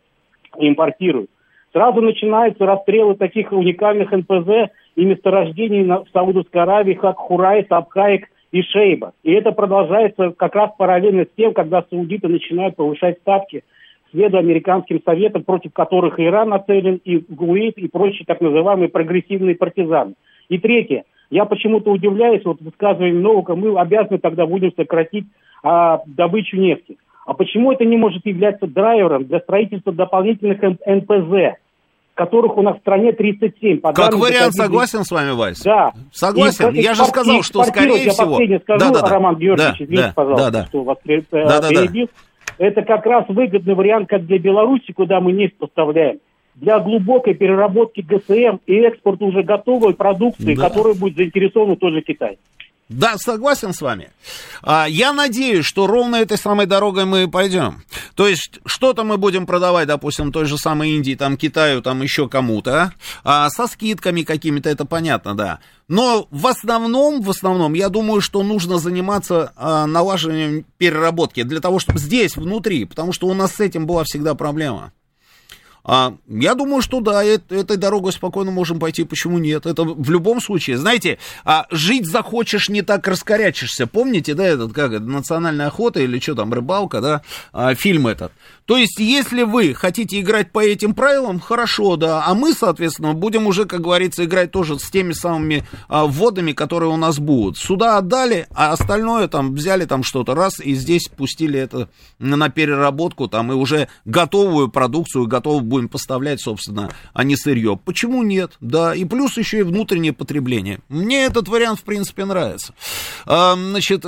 импортируют. Сразу начинаются расстрелы таких уникальных НПЗ и месторождений в Саудовской Аравии, как Хурай, Сабхаик и Шейба. И это продолжается как раз параллельно с тем, когда саудиты начинают повышать ставки следуя американским советам, против которых Иран нацелен, и ГУИД, и прочие так называемые прогрессивные партизаны. И третье. Я почему-то удивляюсь, вот высказыванием Новака, мы обязаны тогда будем сократить а, добычу нефти. А почему это не может являться драйвером для строительства дополнительных НПЗ? которых у нас в стране 37. По как вариант, согласен с вами, Вайс? Да. Согласен. И, я же сказал, что скорее я всего... Я скажу, да, да. Роман Георгиевич, да, извините, да, пожалуйста, да, да. что вас э, да, перебил. Да, да. Это как раз выгодный вариант как для Беларуси, куда мы нефть поставляем, для глубокой переработки ГСМ и экспорта уже готовой продукции, да. которой будет заинтересован тоже Китай. Да, согласен с вами. А, я надеюсь, что ровно этой самой дорогой мы пойдем. То есть, что-то мы будем продавать, допустим, той же самой Индии, там, Китаю, там, еще кому-то, а, со скидками какими-то, это понятно, да. Но в основном, в основном, я думаю, что нужно заниматься а, налаживанием переработки для того, чтобы здесь, внутри, потому что у нас с этим была всегда проблема. А, я думаю, что да, это, этой дорогой спокойно можем пойти, почему нет? Это в любом случае, знаете, а, жить захочешь, не так раскорячишься. Помните, да, этот, как это, национальная охота или что там, рыбалка, да, а, фильм этот. То есть, если вы хотите играть по этим правилам, хорошо, да, а мы, соответственно, будем уже, как говорится, играть тоже с теми самыми а, вводами, которые у нас будут. Сюда отдали, а остальное там взяли там что-то раз и здесь пустили это на переработку там и уже готовую продукцию, готовую будем поставлять, собственно, а не сырье. Почему нет? Да, и плюс еще и внутреннее потребление. Мне этот вариант, в принципе, нравится. А, значит,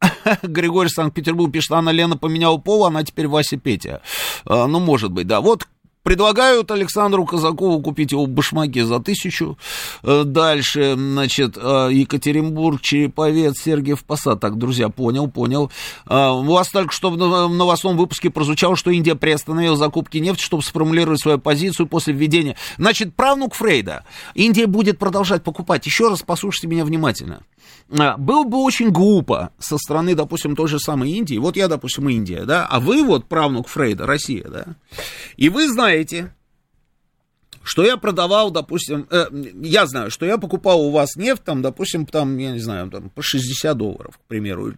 Григорий Санкт-Петербург пишет, Анна Лена поменяла пол, она теперь Вася Петя. А, ну, может быть, да. Вот Предлагают Александру Казакову купить его башмаки за тысячу. Э, дальше, значит, э, Екатеринбург, Череповец, Сергиев Посад. Так, друзья, понял, понял. Э, у вас только что в новостном выпуске прозвучало, что Индия приостановила закупки нефти, чтобы сформулировать свою позицию после введения. Значит, правнук Фрейда. Индия будет продолжать покупать. Еще раз послушайте меня внимательно. Было бы очень глупо со стороны, допустим, той же самой Индии. Вот я, допустим, Индия, да, а вы вот правнук Фрейда, Россия, да. И вы знаете, что я продавал, допустим, э, я знаю, что я покупал у вас нефть, там, допустим, там, я не знаю, там, по 60 долларов, к примеру.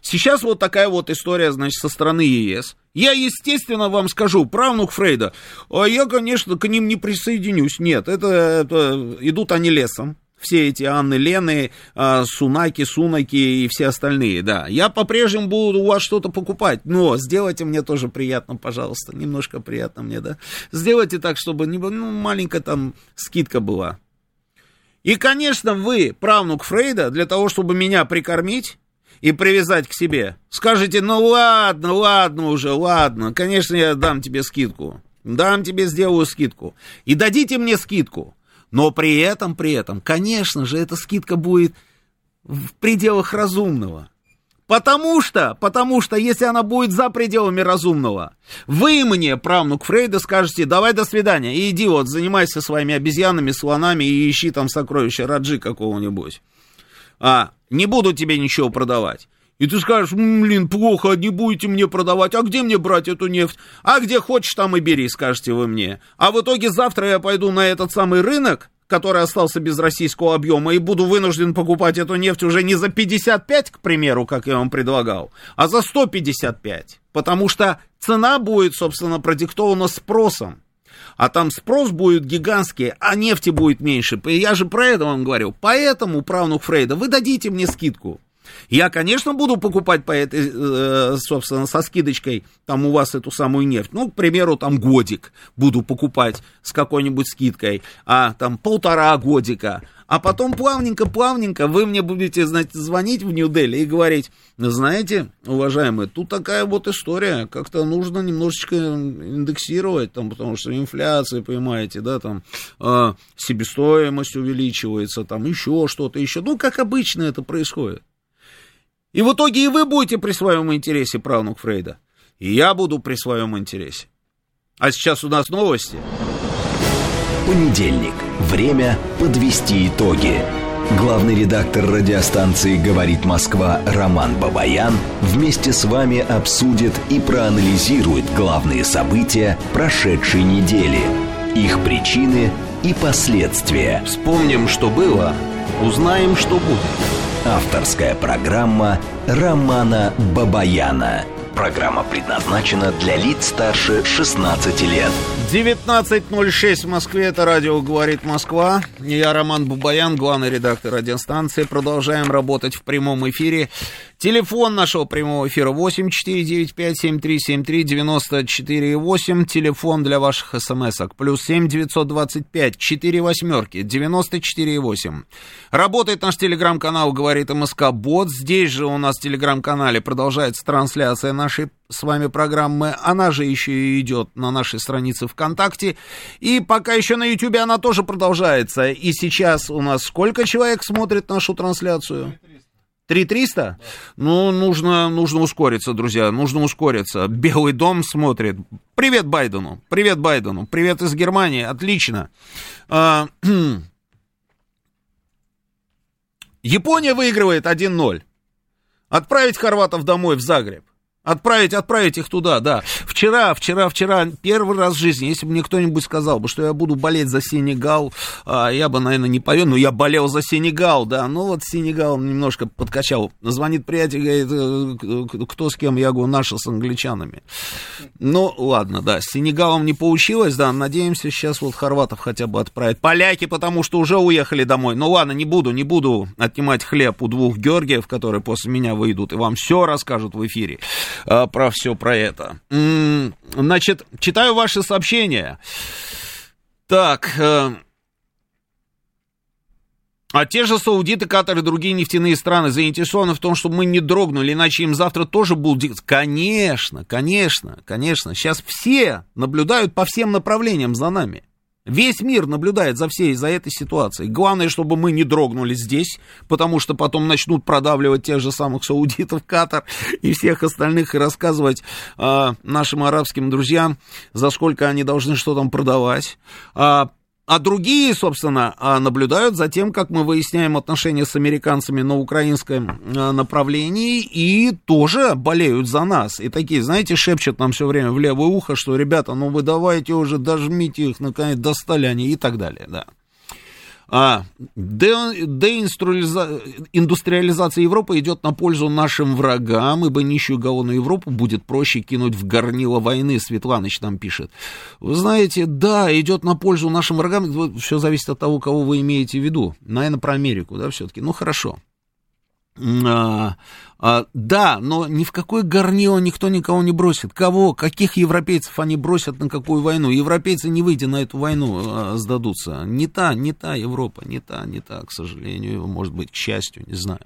Сейчас вот такая вот история, значит, со стороны ЕС. Я, естественно, вам скажу, правнук Фрейда, а я, конечно, к ним не присоединюсь. Нет, это, это идут они лесом все эти Анны Лены, а, Сунаки, Сунаки и все остальные, да. Я по-прежнему буду у вас что-то покупать, но сделайте мне тоже приятно, пожалуйста, немножко приятно мне, да. Сделайте так, чтобы ну, маленькая там скидка была. И, конечно, вы, правнук Фрейда, для того, чтобы меня прикормить, и привязать к себе. Скажете, ну ладно, ладно уже, ладно, конечно, я дам тебе скидку. Дам тебе, сделаю скидку. И дадите мне скидку. Но при этом, при этом, конечно же, эта скидка будет в пределах разумного. Потому что, потому что, если она будет за пределами разумного, вы мне, правнук Фрейда, скажете, давай до свидания, и иди вот, занимайся своими обезьянами, слонами и ищи там сокровища Раджи какого-нибудь. А, не буду тебе ничего продавать. И ты скажешь, блин, плохо, не будете мне продавать, а где мне брать эту нефть? А где хочешь, там и бери, скажете вы мне. А в итоге завтра я пойду на этот самый рынок, который остался без российского объема, и буду вынужден покупать эту нефть уже не за 55, к примеру, как я вам предлагал, а за 155. Потому что цена будет, собственно, продиктована спросом. А там спрос будет гигантский, а нефти будет меньше. Я же про это вам говорю. Поэтому, правнук Фрейда, вы дадите мне скидку. Я, конечно, буду покупать по этой, э, собственно, со скидочкой, там у вас эту самую нефть. Ну, к примеру, там годик буду покупать с какой-нибудь скидкой, а там полтора годика. А потом плавненько-плавненько вы мне будете, знаете, звонить в Нью-Дели и говорить, знаете, уважаемые, тут такая вот история, как-то нужно немножечко индексировать, там, потому что инфляция, понимаете, да, там, э, себестоимость увеличивается, там, еще что-то еще. Ну, как обычно это происходит. И в итоге и вы будете при своем интересе, правнук Фрейда. И я буду при своем интересе. А сейчас у нас новости. Понедельник. Время подвести итоги. Главный редактор радиостанции «Говорит Москва» Роман Бабаян вместе с вами обсудит и проанализирует главные события прошедшей недели, их причины и последствия. Вспомним, что было, узнаем, что будет. Авторская программа Романа Бабаяна. Программа предназначена для лиц старше 16 лет. 19.06 в Москве, это радио «Говорит Москва». Я Роман Бабаян, главный редактор радиостанции. Продолжаем работать в прямом эфире. Телефон нашего прямого эфира 8495-7373-94,8. Телефон для ваших смс-ок. Плюс 7 925 4 восьмерки 94,8. Работает наш телеграм-канал «Говорит МСК Бот». Здесь же у нас в телеграм-канале продолжается трансляция нашей с вами программы. Она же еще и идет на нашей странице ВКонтакте. И пока еще на Ютубе она тоже продолжается. И сейчас у нас сколько человек смотрит нашу трансляцию? 3300? Да. Ну, нужно, нужно ускориться, друзья, нужно ускориться. Белый дом смотрит. Привет Байдену, привет Байдену, привет из Германии, отлично. А, Япония выигрывает 1-0. Отправить хорватов домой в Загреб. Отправить, отправить их туда, да. Вчера, вчера, вчера, первый раз в жизни, если бы мне кто-нибудь сказал бы, что я буду болеть за Сенегал, а, я бы, наверное, не поверил, но я болел за Сенегал, да. Ну вот Сенегал немножко подкачал. Звонит приятель, говорит, «Э, кто с кем? Я говорю, наши с англичанами. Ну, ладно, да, с Сенегалом не получилось, да, надеемся, сейчас вот хорватов хотя бы отправить. Поляки, потому что уже уехали домой. Ну ладно, не буду, не буду отнимать хлеб у двух Георгиев, которые после меня выйдут и вам все расскажут в эфире. А, про все про это. Значит, читаю ваши сообщения. Так, э, а те же саудиты, Катар и другие нефтяные страны заинтересованы в том, чтобы мы не дрогнули, иначе им завтра тоже будут... Конечно, конечно, конечно. Сейчас все наблюдают по всем направлениям за нами. Весь мир наблюдает за всей за этой ситуацией. Главное, чтобы мы не дрогнули здесь, потому что потом начнут продавливать тех же самых саудитов, Катар и всех остальных и рассказывать э, нашим арабским друзьям, за сколько они должны что там продавать. А а другие, собственно, а, наблюдают за тем, как мы выясняем отношения с американцами на украинском а, направлении и тоже болеют за нас. И такие, знаете, шепчут нам все время в левое ухо, что, ребята, ну вы давайте уже дожмите их, наконец, достали они и так далее, да. А, деиндустриализация Европы идет на пользу нашим врагам, ибо нищую голодную Европу будет проще кинуть в горнило войны, Светланыч там пишет. Вы знаете, да, идет на пользу нашим врагам, все зависит от того, кого вы имеете в виду. Наверное, про Америку, да, все-таки. Ну, хорошо. А, а, да, но ни в какой горнило никто никого не бросит. Кого, каких европейцев они бросят на какую войну? Европейцы не выйдя на эту войну а, сдадутся. Не та, не та Европа, не та, не та, к сожалению, может быть, к счастью, не знаю.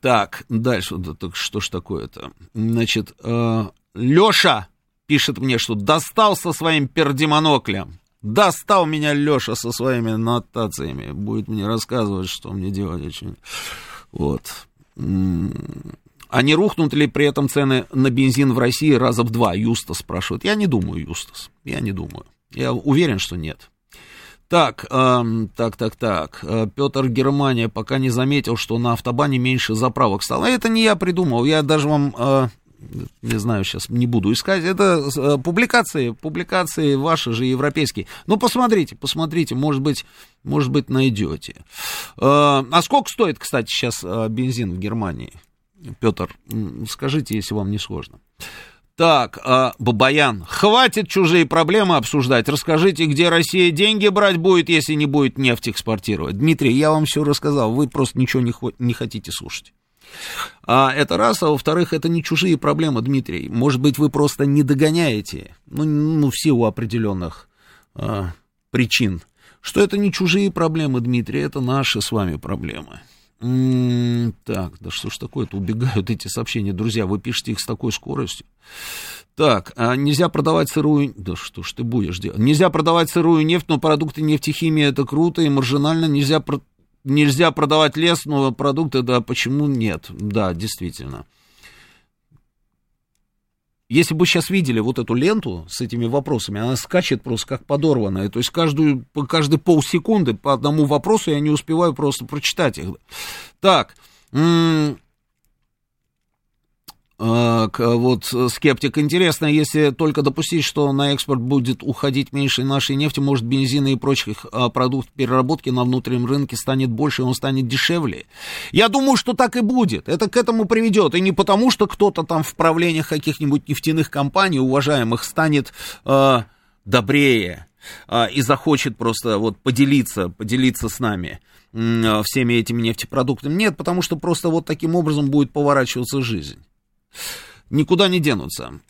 Так, дальше, так что ж такое-то? Значит, э, Леша пишет мне, что достал со своим пердемоноклем. Достал меня Леша со своими нотациями. Будет мне рассказывать, что мне делать очень. Вот. А не рухнут ли при этом цены на бензин в России раза в два? Юстас спрашивает. Я не думаю, Юстас. Я не думаю. Я уверен, что нет. Так, э, так, так, так. Э, Петр Германия пока не заметил, что на автобане меньше заправок стало. Это не я придумал. Я даже вам э, не знаю, сейчас не буду искать, это э, публикации, публикации ваши же европейские. Ну, посмотрите, посмотрите, может быть, может быть, найдете. Э, а сколько стоит, кстати, сейчас э, бензин в Германии? Петр, скажите, если вам не сложно. Так, а, Бабаян, хватит чужие проблемы обсуждать. Расскажите, где Россия деньги брать будет, если не будет нефть экспортировать. Дмитрий, я вам все рассказал, вы просто ничего не, не хотите слушать. А это раз, а во-вторых, это не чужие проблемы, Дмитрий. Может быть, вы просто не догоняете, ну, ну в силу определенных а, причин, что это не чужие проблемы, Дмитрий, это наши с вами проблемы. Так, да что ж такое-то, убегают эти сообщения, друзья, вы пишете их с такой скоростью. Так, а нельзя продавать сырую... Да что ж ты будешь делать? Нельзя продавать сырую нефть, но продукты нефтехимии это круто и маржинально. Нельзя про нельзя продавать лес, но продукты, да, почему нет? Да, действительно. Если бы сейчас видели вот эту ленту с этими вопросами, она скачет просто как подорванная. То есть каждую, каждые полсекунды по одному вопросу я не успеваю просто прочитать их. Так, вот скептик. Интересно, если только допустить, что на экспорт будет уходить меньше нашей нефти, может, бензина и прочих а, продуктов переработки на внутреннем рынке станет больше, и он станет дешевле. Я думаю, что так и будет. Это к этому приведет. И не потому, что кто-то там в правлениях каких-нибудь нефтяных компаний, уважаемых, станет э, добрее, а, и захочет просто вот поделиться, поделиться с нами всеми этими нефтепродуктами. Нет, потому что просто вот таким образом будет поворачиваться жизнь никуда не денутся.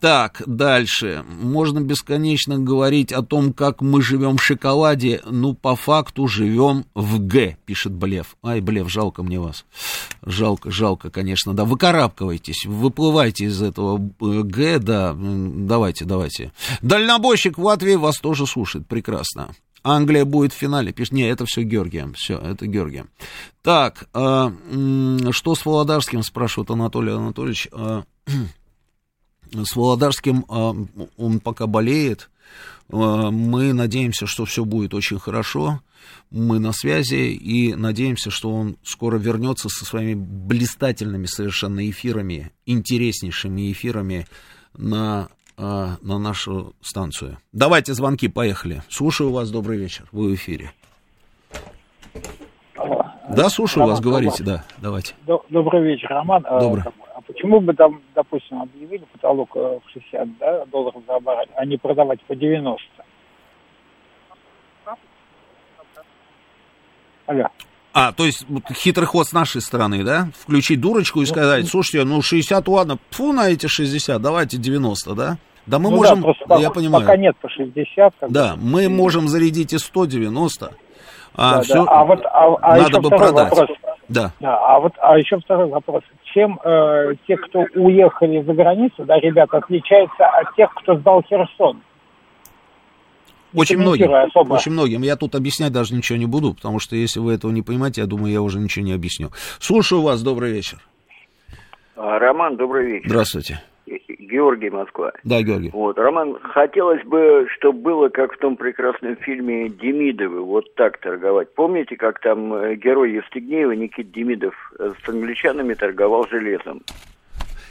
Так, дальше. Можно бесконечно говорить о том, как мы живем в шоколаде. Ну, по факту живем в Г, пишет Блев. Ай, Блев, жалко мне вас. Жалко, жалко, конечно, да. Выкарабкивайтесь, выплывайте из этого э, Г, да. Давайте, давайте. Дальнобойщик в Латвии вас тоже слушает. Прекрасно. Англия будет в финале. Пишет, не, это все Георгием. Все, это Георгием. Так, э, что с Володарским, спрашивает Анатолий Анатольевич. Э, с Володарским э, он пока болеет. Э, мы надеемся, что все будет очень хорошо. Мы на связи и надеемся, что он скоро вернется со своими блистательными совершенно эфирами, интереснейшими эфирами на а, на нашу станцию. Давайте звонки, поехали. Слушаю вас, добрый вечер, вы в эфире. Алло. Да, слушаю Роман, вас, говорите, да, давайте. Добрый вечер, Роман. А, добрый. А почему бы там, допустим, объявили потолок э, в 60 да, долларов за баррель, а не продавать по 90? Алло. А, то есть хитрый ход с нашей стороны, да? Включить дурочку и ну, сказать, слушайте, ну 60, ладно, фу на эти 60, давайте 90, да? Да мы ну можем, да, я понимаю. Пока нет по 60. Да, бы. мы можем зарядить и 190, а да, все да. А вот, а, а надо бы продать. Вопрос. Да. да. А вот а еще второй вопрос. Чем э, те, кто уехали за границу, да, ребята, отличаются от тех, кто сдал Херсон? Очень многим, особо. очень многим. Я тут объяснять даже ничего не буду, потому что если вы этого не понимаете, я думаю, я уже ничего не объясню. Слушаю вас, добрый вечер. Роман, добрый вечер. Здравствуйте. Георгий Москва. Да, Георгий. Вот, Роман, хотелось бы, чтобы было, как в том прекрасном фильме Демидовы, вот так торговать. Помните, как там э, герой Евстигнеева Никит Демидов с англичанами торговал железом?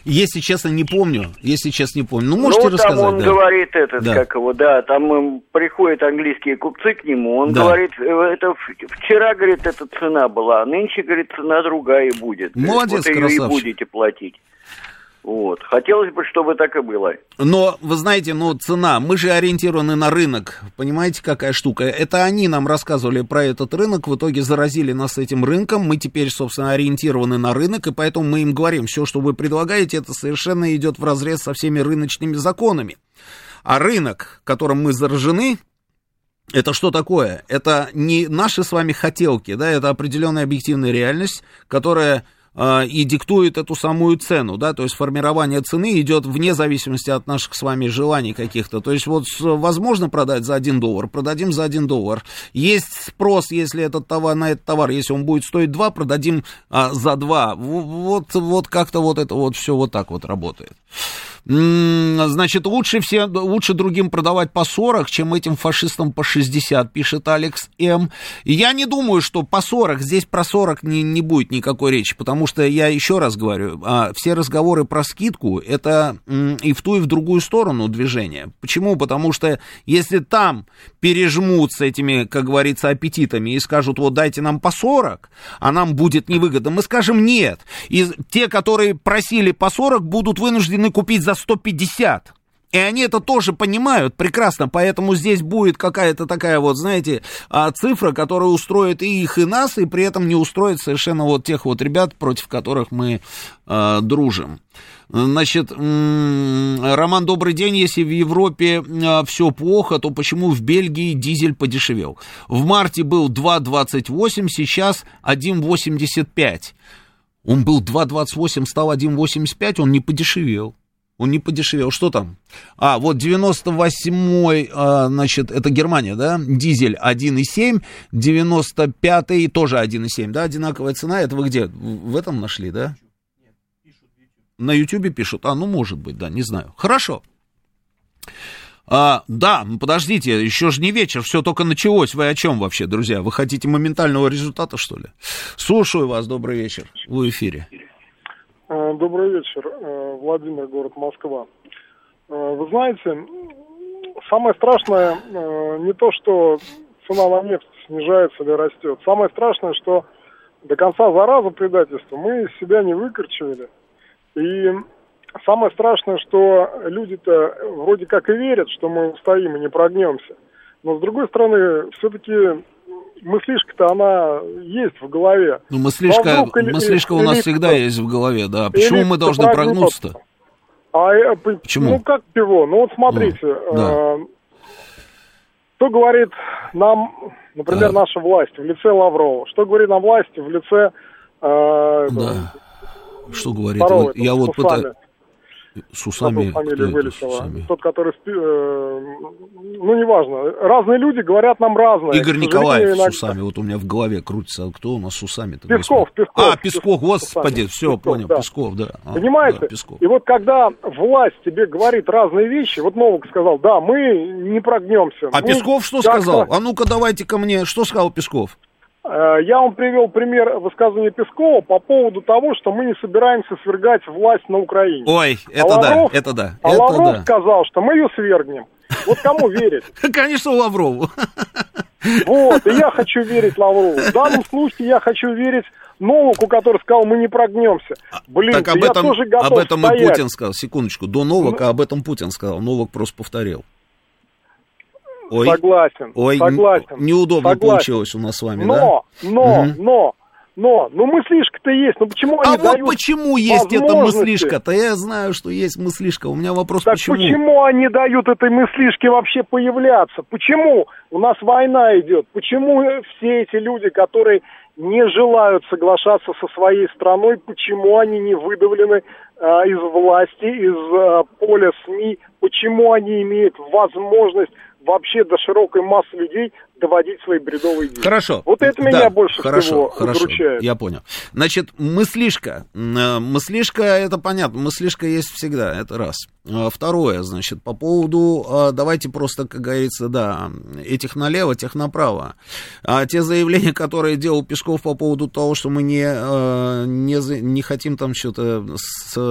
Если честно, не помню. Если честно, не помню. Ну, можете ну, рассказать. там он да. говорит этот, да. как его, да, там э, приходят английские купцы к нему, он да. говорит, э, это вчера, говорит, эта цена была, а нынче, говорит, цена другая будет. Молодец, вот ее и будете платить. Вот. Хотелось бы, чтобы так и было. Но, вы знаете, ну, цена, мы же ориентированы на рынок. Понимаете, какая штука? Это они нам рассказывали про этот рынок, в итоге заразили нас этим рынком. Мы теперь, собственно, ориентированы на рынок, и поэтому мы им говорим, все, что вы предлагаете, это совершенно идет в разрез со всеми рыночными законами. А рынок, которым мы заражены, это что такое? Это не наши с вами хотелки, да, это определенная объективная реальность, которая и диктует эту самую цену, да, то есть формирование цены идет вне зависимости от наших с вами желаний каких-то, то есть вот возможно продать за 1 доллар, продадим за 1 доллар, есть спрос, если этот товар, на этот товар, если он будет стоить 2, продадим а, за 2, вот, вот как-то вот это вот все вот так вот работает. Значит, лучше, все, лучше другим продавать по 40, чем этим фашистам по 60, пишет Алекс М. Я не думаю, что по 40, здесь про 40 не, не будет никакой речи, потому что я еще раз говорю, а, все разговоры про скидку, это и в ту, и в другую сторону движения. Почему? Потому что если там пережмут с этими, как говорится, аппетитами и скажут, вот дайте нам по 40, а нам будет невыгодно, мы скажем нет. И те, которые просили по 40, будут вынуждены купить за за 150. И они это тоже понимают прекрасно, поэтому здесь будет какая-то такая вот, знаете, а, цифра, которая устроит и их, и нас, и при этом не устроит совершенно вот тех вот ребят, против которых мы э, дружим. Значит, Роман, добрый день. Если в Европе а, все плохо, то почему в Бельгии дизель подешевел? В марте был 2,28, сейчас 1,85. Он был 2,28, стал 1,85, он не подешевел. Он не подешевел. Что там? А, вот 98-й, а, значит, это Германия, да? Дизель 1,7, 95-й тоже 1,7, да? Одинаковая цена. Это вы где? В этом нашли, да? На Ютубе пишут. А, ну, может быть, да, не знаю. Хорошо. А, да, ну, подождите, еще же не вечер, все только началось. Вы о чем вообще, друзья? Вы хотите моментального результата, что ли? Слушаю вас, добрый вечер. Вы в эфире. Э, добрый вечер, э, Владимир, город Москва. Э, вы знаете, самое страшное не то, что цена на нефть снижается или растет. Самое страшное, что до конца зараза предательства мы себя не выкорчевали. И самое страшное, что люди-то вроде как и верят, что мы устоим и не прогнемся. Но, с другой стороны, все-таки мыслишка-то она есть в голове. Ну, мыслишка, или- мыслишка у нас всегда есть в голове, да. Почему мы должны прогнуться. прогнуться-то? А, э, Почему? Ну, как пиво? Ну, вот смотрите. Ну, да. э, что говорит нам, например, Так. наша власть в лице Лаврова? Что говорит нам власть в лице... э, Да. Что говорит? второго, я вот пытаюсь... С усами... с вылетела. усами? Тот, который... э, ну, неважно. Разные люди говорят нам разное. Игорь Николаев с иногда- усами, вот у меня в голове крутится. Кто у нас с усами-то? Песков? Песков, А, Песков, господи, Песков, все, понял, да. Песков, да. А, Понимаете? да, Песков. И вот когда власть тебе говорит разные вещи, вот Новак сказал, да, мы не прогнемся. А Мы Песков что сказал? А ну-ка давайте ко мне. Что сказал Песков? Э, Я вам привел пример высказывания Пескова по поводу того, что мы не собираемся свергать власть на Украине. Ой, А это да, Лавров- это да, А это Лавров да. сказал, что мы ее свергнем. Вот кому верить? Конечно, Лаврову. Вот, и я хочу верить Лаврову. В данном случае я хочу верить Новаку, который сказал, мы не прогнемся. Блин, так об да я этом, тоже готов об этом и стоять. Путин сказал. Секундочку, до Новака об этом Путин сказал. Новак просто повторил. Ой, Согласен, ой, согласен. неудобно согласен. получилось у нас с вами, да? Но, но, Мгм. но, но, ну мыслишка-то есть, ну почему А они вот дают... почему есть эта мыслишка-то? Я знаю, что есть мыслишка. У меня вопрос, Так почему? почему? они дают этой мыслишке вообще появляться? Почему у нас война идет? Почему все эти люди, которые не желают соглашаться со своей страной, почему они не выдавлены э, из власти, из э, поля СМИ? Почему они имеют возможность вообще до широкой массы людей доводить свои бредовые идеи? Хорошо. Вот это Да, меня больше хорошо, всего хорошо, удручает. Я понял. Значит, мыслишка. Э, Мыслишка, это понятно, мыслишка есть всегда, это раз. А, Второе, значит, по поводу, а, давайте просто, как говорится, да, этих налево, тех направо. А те заявления, которые делал Песков по поводу того, что мы не, э, не, не хотим там что-то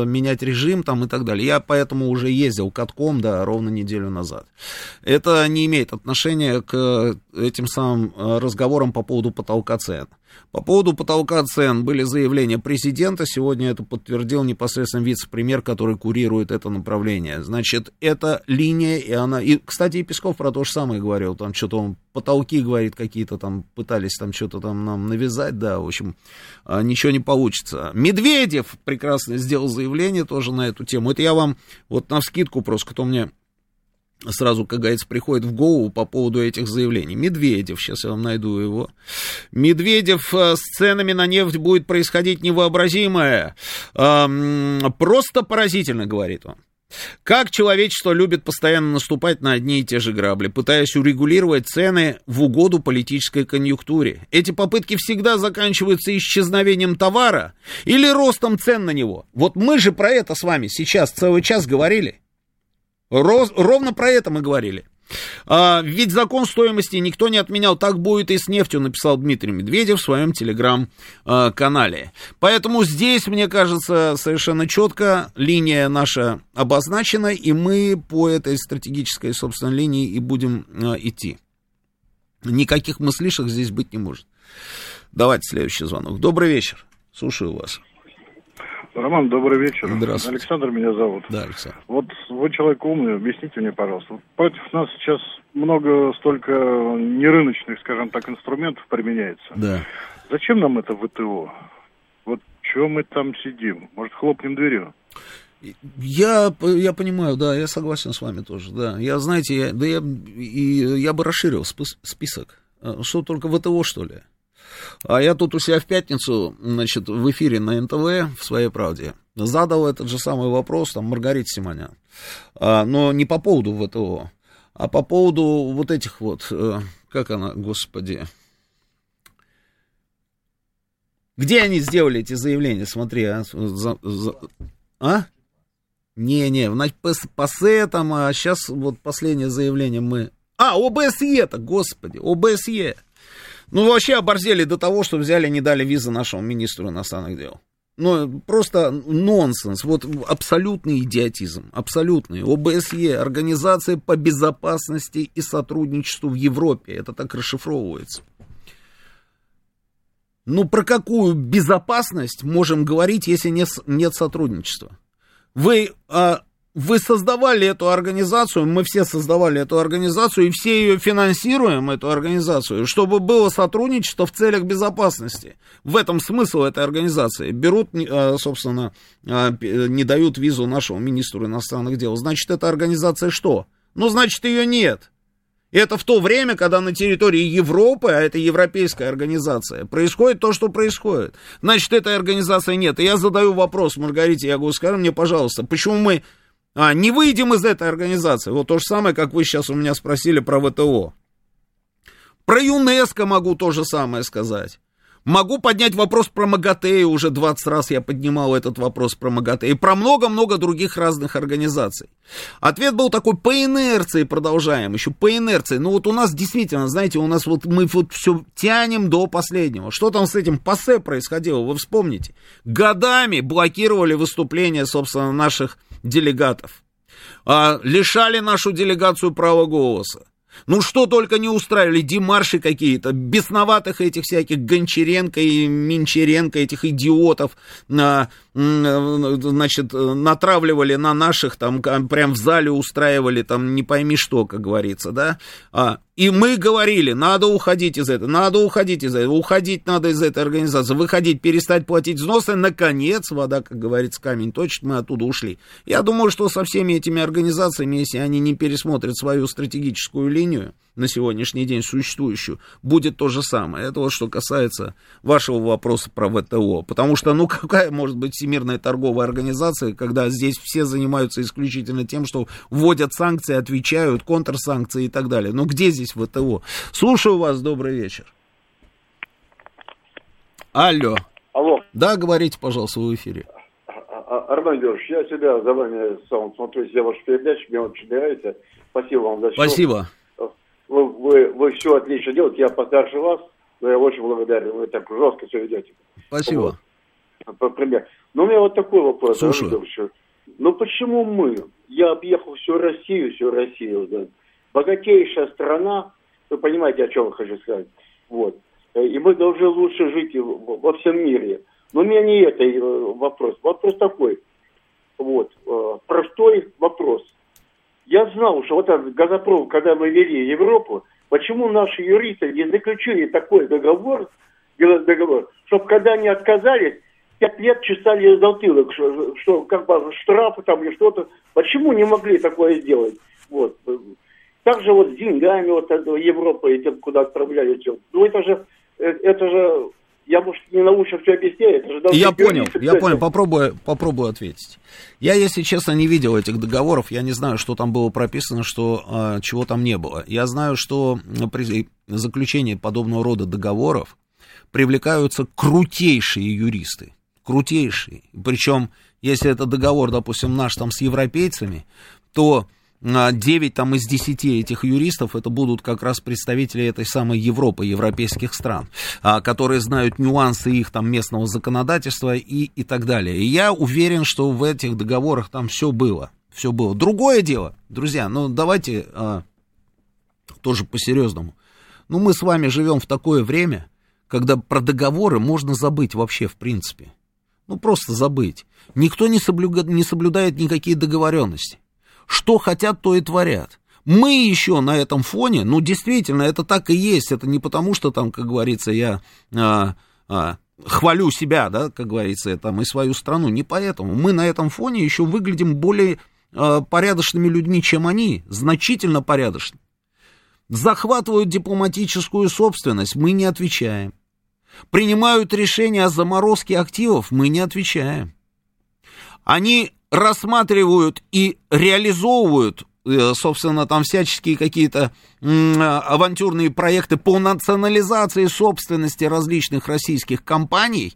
менять режим там и так далее. Я поэтому уже ездил катком, да, ровно неделю назад. Это не имеет отношения к этим самым э, разговорам по поводу потолка цен. По поводу потолка цен были заявления президента, сегодня это подтвердил непосредственно вице-премьер, который курирует это направление. Значит, это линия, и она... И, кстати, и Песков про то же самое говорил, там что-то он потолки, говорит, какие-то там пытались там что-то там нам навязать, да, в общем, а, ничего не получится. Медведев прекрасно сделал заявление тоже на эту тему. Это я вам вот на вскидку просто, кто мне сразу, как говорится, приходит в голову по поводу этих заявлений. Медведев, сейчас я вам найду его. Медведев э, с ценами на нефть будет происходить невообразимое. Просто поразительно, говорит он. Как человечество любит постоянно наступать на одни и те же грабли, пытаясь урегулировать цены в угоду политической конъюнктуре. Эти попытки всегда заканчиваются исчезновением товара или ростом цен на него. Вот мы же про это с вами сейчас целый час говорили. Ровно про это мы говорили. А, ведь закон стоимости никто не отменял. Так будет и с нефтью, написал Дмитрий Медведев в своем телеграм-канале. Поэтому здесь, мне кажется, совершенно четко линия наша обозначена, и мы по этой стратегической, собственно, линии и будем а, идти. Никаких мыслишек здесь быть не может. Давайте следующий звонок. Добрый вечер. Слушаю вас. Роман, добрый вечер. Здравствуйте. Александр меня зовут. Да, Александр. Вот вы человек умный, объясните мне, пожалуйста. Против нас сейчас много столько нерыночных, скажем так, инструментов применяется. Да. Зачем нам это ВТО? Вот чего мы там сидим? Может, хлопнем дверью? Я, я понимаю, да, я согласен с вами тоже, да. Я, знаете, я, да я, и, я бы расширил спис- список. А, Что, только ВТО, что ли? А я тут у себя в пятницу, значит, в эфире на НТВ, в «Своей правде», задал этот же самый вопрос, там, Маргарите Симонян. А, но не по поводу ВТО, а по поводу вот этих вот, э, как она, господи, где они сделали эти заявления, смотри, а, за- за- а? Не-не, по сетам, а сейчас вот последнее заявление мы... А, ОБСЕ-то, господи, ОБСЕ. Ну, вообще оборзели до того, что взяли не дали визы нашему министру иностранных дел. Ну, просто нонсенс, вот абсолютный идиотизм, абсолютный. ОБСЕ, Организация по безопасности и сотрудничеству в Европе, это так расшифровывается. Ну, про какую безопасность можем говорить, если нет, нет сотрудничества? Вы а, вы создавали эту организацию, мы все создавали эту организацию, и все ее финансируем, эту организацию, чтобы было сотрудничество в целях безопасности. В этом смысл этой организации. Берут, э, собственно, э, не дают визу нашему министру иностранных дел. Значит, эта организация что? Ну, значит, ее нет. И это в то время, когда на территории Европы, а это европейская организация, происходит то, что происходит. Значит, этой организации нет. И я задаю вопрос Маргарите я говорю, скажи мне, пожалуйста, почему мы а, не выйдем из этой организации? Вот то же самое, как вы сейчас у меня спросили про ВТО. Про ЮНЕСКО могу то же самое сказать. Могу поднять вопрос про МАГАТЭ, уже 20 раз я поднимал этот вопрос про МАГАТЭ, и про много-много других разных организаций. Ответ был такой, по инерции продолжаем, еще по инерции. Ну вот у нас действительно, знаете, у нас вот мы вот все тянем до последнего. Что там с этим ПАСЕ происходило, вы вспомните. Годами блокировали выступления, собственно, наших делегатов. А, лишали нашу делегацию права голоса. Ну, что только не устраивали, демарши какие-то, бесноватых этих всяких Гончаренко и Минчаренко, этих идиотов, а, значит, натравливали на наших, там, прям в зале устраивали, там, не пойми что, как говорится, да, а, и мы говорили, надо уходить из этого, надо уходить из этого, уходить надо из этой организации, выходить, перестать платить взносы, наконец, вода, как говорится, камень точит, мы оттуда ушли. Я думаю, что со всеми этими организациями, если они не пересмотрят свою стратегическую линию, на сегодняшний день существующую, будет то же самое. Это вот что касается вашего вопроса про ВТО. Потому что, ну, какая может быть Всемирная торговая организация, когда здесь все занимаются исключительно тем, что вводят санкции, отвечают, контрсанкции и так далее. Ну, где здесь ВТО? Слушаю вас, добрый вечер. Алло. Алло. Да, говорите, пожалуйста, в эфире. Армен Георгиевич, я всегда за вами сам смотрю все ваши передачи, мне очень нравится. Спасибо вам за все. Спасибо вы, вы, вы все отлично делаете, я постарше вас, но я очень благодарен, вы так жестко все ведете. Спасибо. Вот. Пример. Но у меня вот такой вопрос. Слушаю. Ну почему мы? Я объехал всю Россию, всю Россию, да. Богатейшая страна, вы понимаете, о чем я хочу сказать. Вот. И мы должны лучше жить во всем мире. Но у меня не это э, вопрос. Вопрос такой. Вот. Э, простой вопрос. Я знал, что вот этот газопровод, когда мы вели Европу, почему наши юристы не заключили такой договор, договор, чтобы когда они отказались, пять лет чесали затылок, что, что как бы штрафы там или что-то. Почему не могли такое сделать? Вот. Также вот с деньгами вот Европы, этим, куда отправляли. Ну это же, э, это же я, может, не научно все же я понял, я понял, попробую, попробую ответить. Я, если честно, не видел этих договоров, я не знаю, что там было прописано, что, а, чего там не было. Я знаю, что при заключении подобного рода договоров привлекаются крутейшие юристы, крутейшие. Причем, если это договор, допустим, наш там с европейцами, то 9 там, из 10 этих юристов это будут как раз представители этой самой Европы, европейских стран, а, которые знают нюансы их там местного законодательства и, и так далее. И я уверен, что в этих договорах там все было. Все было. Другое дело, друзья, ну давайте а, тоже по-серьезному. Ну мы с вами живем в такое время, когда про договоры можно забыть вообще в принципе. Ну просто забыть. Никто не, соблюг... не соблюдает никакие договоренности. Что хотят, то и творят. Мы еще на этом фоне, ну, действительно, это так и есть. Это не потому, что там, как говорится, я а, а, хвалю себя, да, как говорится, там, и свою страну. Не поэтому. Мы на этом фоне еще выглядим более а, порядочными людьми, чем они. Значительно порядочными. Захватывают дипломатическую собственность, мы не отвечаем. Принимают решения о заморозке активов, мы не отвечаем. Они рассматривают и реализовывают, э, собственно, там всяческие какие-то авантюрные проекты по национализации собственности различных российских компаний,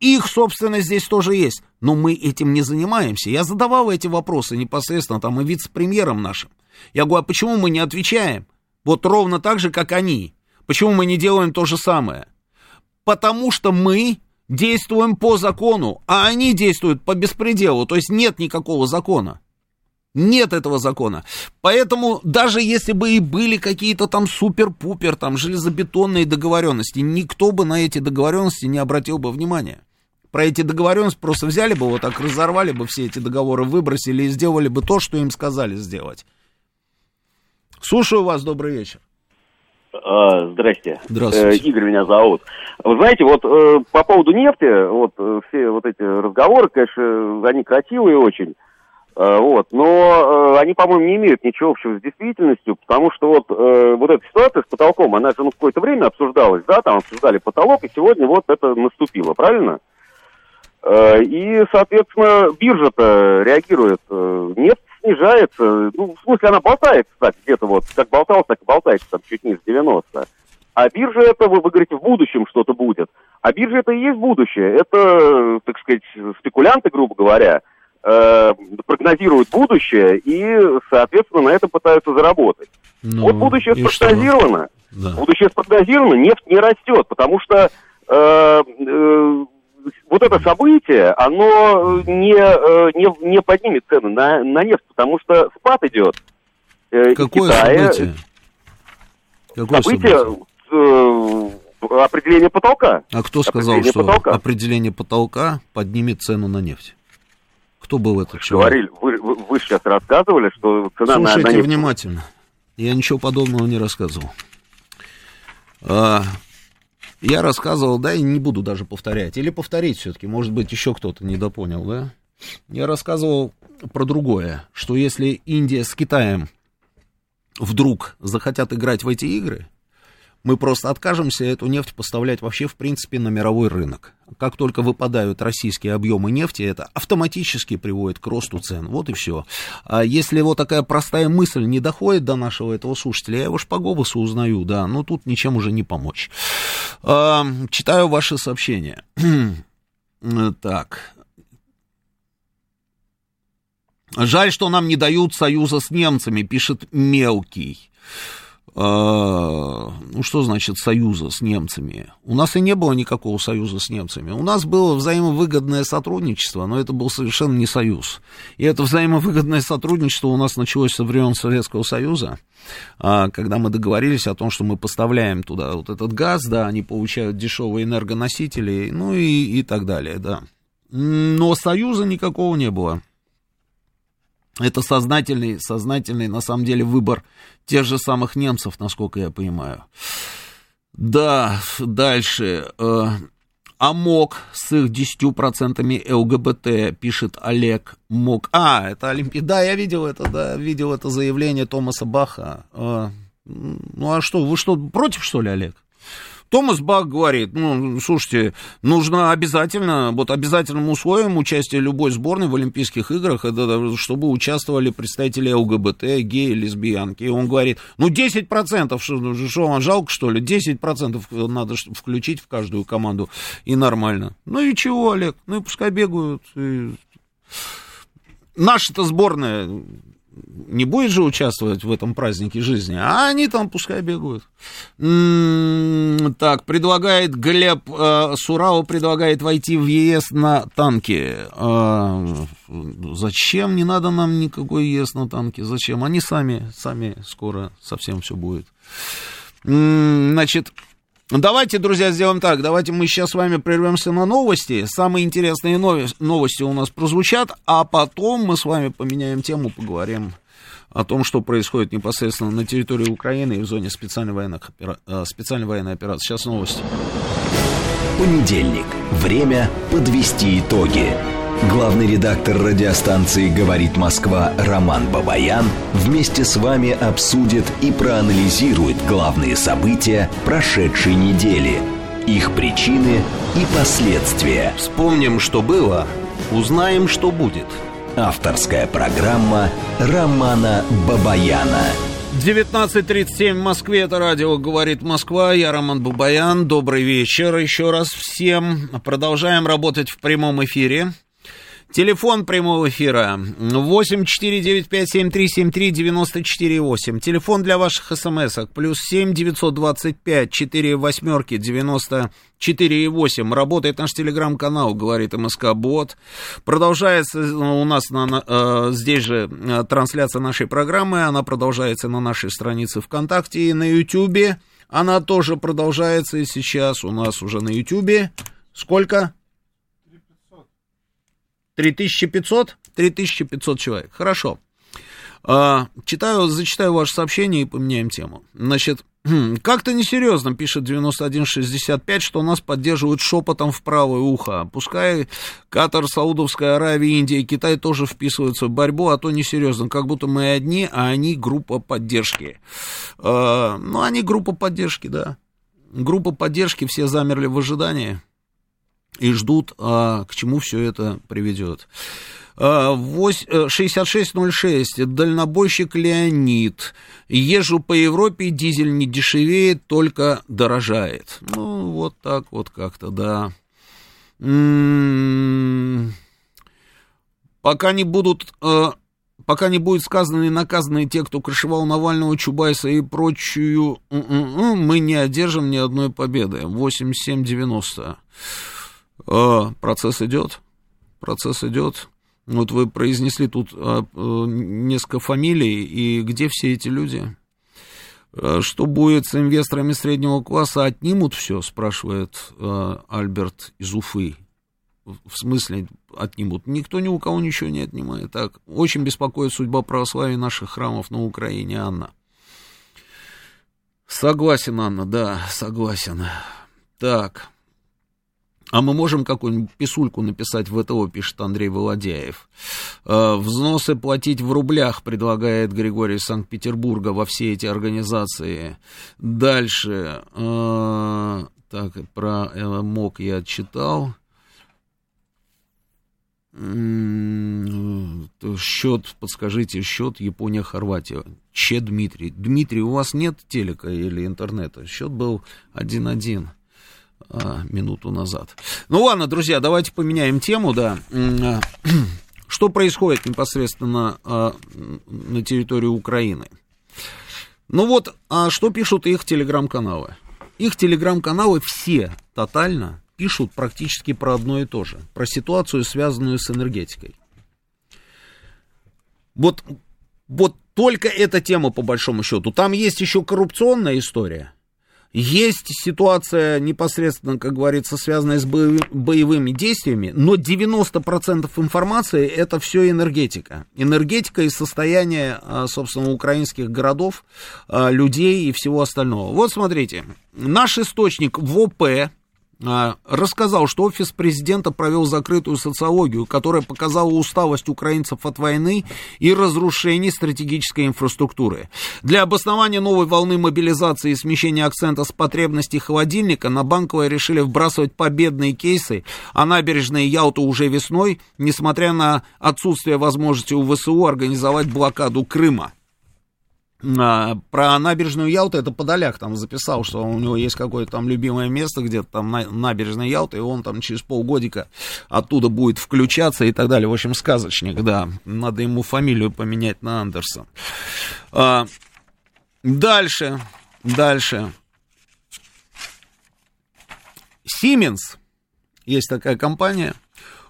их собственность здесь тоже есть, но мы этим не занимаемся. Я задавал эти вопросы непосредственно там и вице-премьерам нашим. Я говорю, а почему мы не отвечаем? Вот ровно так же, как они. Почему мы не делаем то же самое? Потому что мы действуем по закону, а они действуют по беспределу, то есть нет никакого закона. Нет этого закона. Поэтому даже если бы и были какие-то там супер-пупер, там железобетонные договоренности, никто бы на эти договоренности не обратил бы внимания. про эти договоренности просто взяли бы, вот так разорвали бы все эти договоры, выбросили и сделали бы то, что им сказали сделать. Слушаю вас, добрый вечер. А, здрасте. Здравствуйте. Э, Игорь меня зовут. Вы знаете, вот э, по поводу нефти, вот э, все вот эти разговоры, конечно, они красивые очень. Э, вот, но э, они, по-моему, не имеют ничего общего с действительностью, потому что вот, э, вот эта ситуация с потолком, она же ну, какое-то время обсуждалась, да, там обсуждали потолок, и сегодня вот это наступило, правильно? Э, и, соответственно, биржа-то реагирует, э, нефть снижается, ну, в смысле, она болтается, кстати, где-то вот, как болталась, так и болтается, там, чуть ниже 90. А биржа это, вы, вы говорите, в будущем что-то будет. А биржа это и есть будущее. Это, так сказать, спекулянты, грубо говоря, э, прогнозируют будущее и, соответственно, на этом пытаются заработать. Ну, вот будущее спрогнозировано. Да. Будущее спрогнозировано, нефть не растет, потому что э, э, вот это событие, оно не, э, не, не поднимет цены на, на нефть, потому что спад идет. Э, Какое Китае событие? Какое событие событие? э, определение потолка. А кто сказал, определение что потолка. определение потолка поднимет цену на нефть? Кто был этот человек? Говорили, вы, вы, вы сейчас рассказывали, что цена на, на Слушайте нефть... внимательно. Я ничего подобного не рассказывал. А, я рассказывал, да, и не буду даже повторять. Или повторить все-таки, может быть, еще кто-то недопонял, да? Я рассказывал про другое, что если Индия с Китаем вдруг захотят играть в эти игры, мы просто откажемся эту нефть поставлять вообще, в принципе, на мировой рынок. Как только выпадают российские объемы нефти, это автоматически приводит к росту цен. Вот и все. А если вот такая простая мысль не доходит до нашего этого слушателя, я его ж по голосу узнаю, да, но тут ничем уже не помочь. А, читаю ваши сообщения. так. Жаль, что нам не дают союза с немцами, пишет Мелкий. А, ну, что значит союза с немцами? У нас и не было никакого союза с немцами. У нас было взаимовыгодное сотрудничество, но это был совершенно не союз. И это взаимовыгодное сотрудничество у нас началось со времен Советского Союза, а, когда мы договорились о том, что мы поставляем туда вот этот газ, да, они получают дешевые энергоносители, ну и, и так далее, да. Но союза никакого не было. Это сознательный, сознательный, на самом деле, выбор тех же самых немцев, насколько я понимаю. Да, дальше. Э, АМОК с их 10% ЛГБТ, пишет Олег МОК. А, это Олимпиада. Да, я видел это, да, видел это заявление Томаса Баха. Э, ну а что, вы что, против, что ли, Олег? Томас Бах говорит, ну, слушайте, нужно обязательно, вот обязательным условием участия любой сборной в Олимпийских играх, это чтобы участвовали представители ЛГБТ, геи, лесбиянки. И он говорит, ну, 10%, что, что вам жалко, что ли? 10% надо включить в каждую команду, и нормально. Ну и чего, Олег? Ну и пускай бегают. И... Наша-то сборная не будет же участвовать в этом празднике жизни, а они там пускай бегают. М-м, так, предлагает Глеб э, Сурау предлагает войти в ЕС на танке. Э, зачем? Не надо нам никакой ЕС на танке. Зачем? Они сами, сами скоро совсем все будет. М-м, значит, Давайте, друзья, сделаем так. Давайте мы сейчас с вами прервемся на новости. Самые интересные новости у нас прозвучат, а потом мы с вами поменяем тему, поговорим о том, что происходит непосредственно на территории Украины и в зоне специальной военной, опера... Э, специальной военной операции. Сейчас новости. Понедельник. Время подвести итоги. Главный редактор радиостанции «Говорит Москва» Роман Бабаян вместе с вами обсудит и проанализирует главные события прошедшей недели, их причины и последствия. Вспомним, что было, узнаем, что будет. Авторская программа Романа Бабаяна. 19.37 в Москве, это радио «Говорит Москва», я Роман Бабаян, добрый вечер еще раз всем. Продолжаем работать в прямом эфире. Телефон прямого эфира 8495-7373-94-8. Телефон для ваших смс-ок плюс 7 925 4 восьмерки 94 8. Работает наш телеграм-канал, говорит МСК Бот. Продолжается у нас на, э, здесь же э, трансляция нашей программы. Она продолжается на нашей странице ВКонтакте и на Ютьюбе. Она тоже продолжается и сейчас у нас уже на Ютьюбе. Сколько? 3500? 3500 человек. Хорошо. А, читаю, зачитаю ваше сообщение и поменяем тему. Значит, как-то несерьезно, пишет 9165, что нас поддерживают шепотом в правое ухо. Пускай Катар, Саудовская Аравия, Индия и Китай тоже вписываются в борьбу, а то несерьезно. Как будто мы одни, а они группа поддержки. А, ну, они группа поддержки, да. Группа поддержки, все замерли в ожидании и ждут, а, к чему все это приведет. 6606, э, дальнобойщик Леонид. Езжу по Европе, дизель не дешевеет, только дорожает. Ну, вот так вот как-то, да. М-м-м. Пока не будут... Э, пока не будет сказаны и наказаны те, кто крышевал Навального, Чубайса и прочую, м-м-м, мы не одержим ни одной победы. 87-90. Э, процесс идет. Процесс идет. Вот вы произнесли тут а, э, несколько фамилий, и где все эти люди? Э, что будет с инвесторами среднего класса? Отнимут все, спрашивает э, Альберт из Уфы. В смысле отнимут? Никто ни у кого ничего не отнимает. Так, очень беспокоит судьба православия наших храмов на Украине, Анна. Согласен, Анна, да, согласен. Так. А мы можем какую-нибудь писульку написать в ВТО, пишет Андрей Володяев. Э, взносы платить в рублях, предлагает Григорий Санкт-Петербурга во все эти организации. Дальше. Э, так, про МОК я читал. Счет, подскажите, счет Япония-Хорватия. Че, Дмитрий? Дмитрий, у вас нет телека или интернета? Счет был 1-1 а, минуту назад. Ну ладно, друзья, давайте поменяем тему, да. А, что происходит непосредственно а, на территории Украины? Ну вот, а что пишут их телеграм-каналы? Их телеграм-каналы все тотально пишут практически про одно и то же, про ситуацию, связанную с энергетикой. Вот, вот только эта тема, по большому счету. Там есть еще коррупционная история. Есть ситуация непосредственно, как говорится, связанная с боевыми действиями, но 90% информации это все энергетика. Энергетика и состояние, а, собственно, украинских городов, а, людей и всего остального. Вот смотрите, наш источник ВОП, а, рассказал, что офис президента провел закрытую социологию, которая показала усталость украинцев от войны и разрушений стратегической инфраструктуры. Для обоснования новой волны мобилизации и смещения акцента с потребностей холодильника на банковое решили вбрасывать победные кейсы, а набережные Ялту уже весной, несмотря на отсутствие возможности у ВСУ организовать блокаду Крыма. А, про набережную Ялты это Подоляк там записал, что у него есть какое-то там любимое место где-то там на, набережная Ялты, и он там через полгодика оттуда будет включаться и так далее. В общем, сказочник, да. Надо ему фамилию поменять на Андерсон. А, дальше, дальше. Siemens, есть такая компания,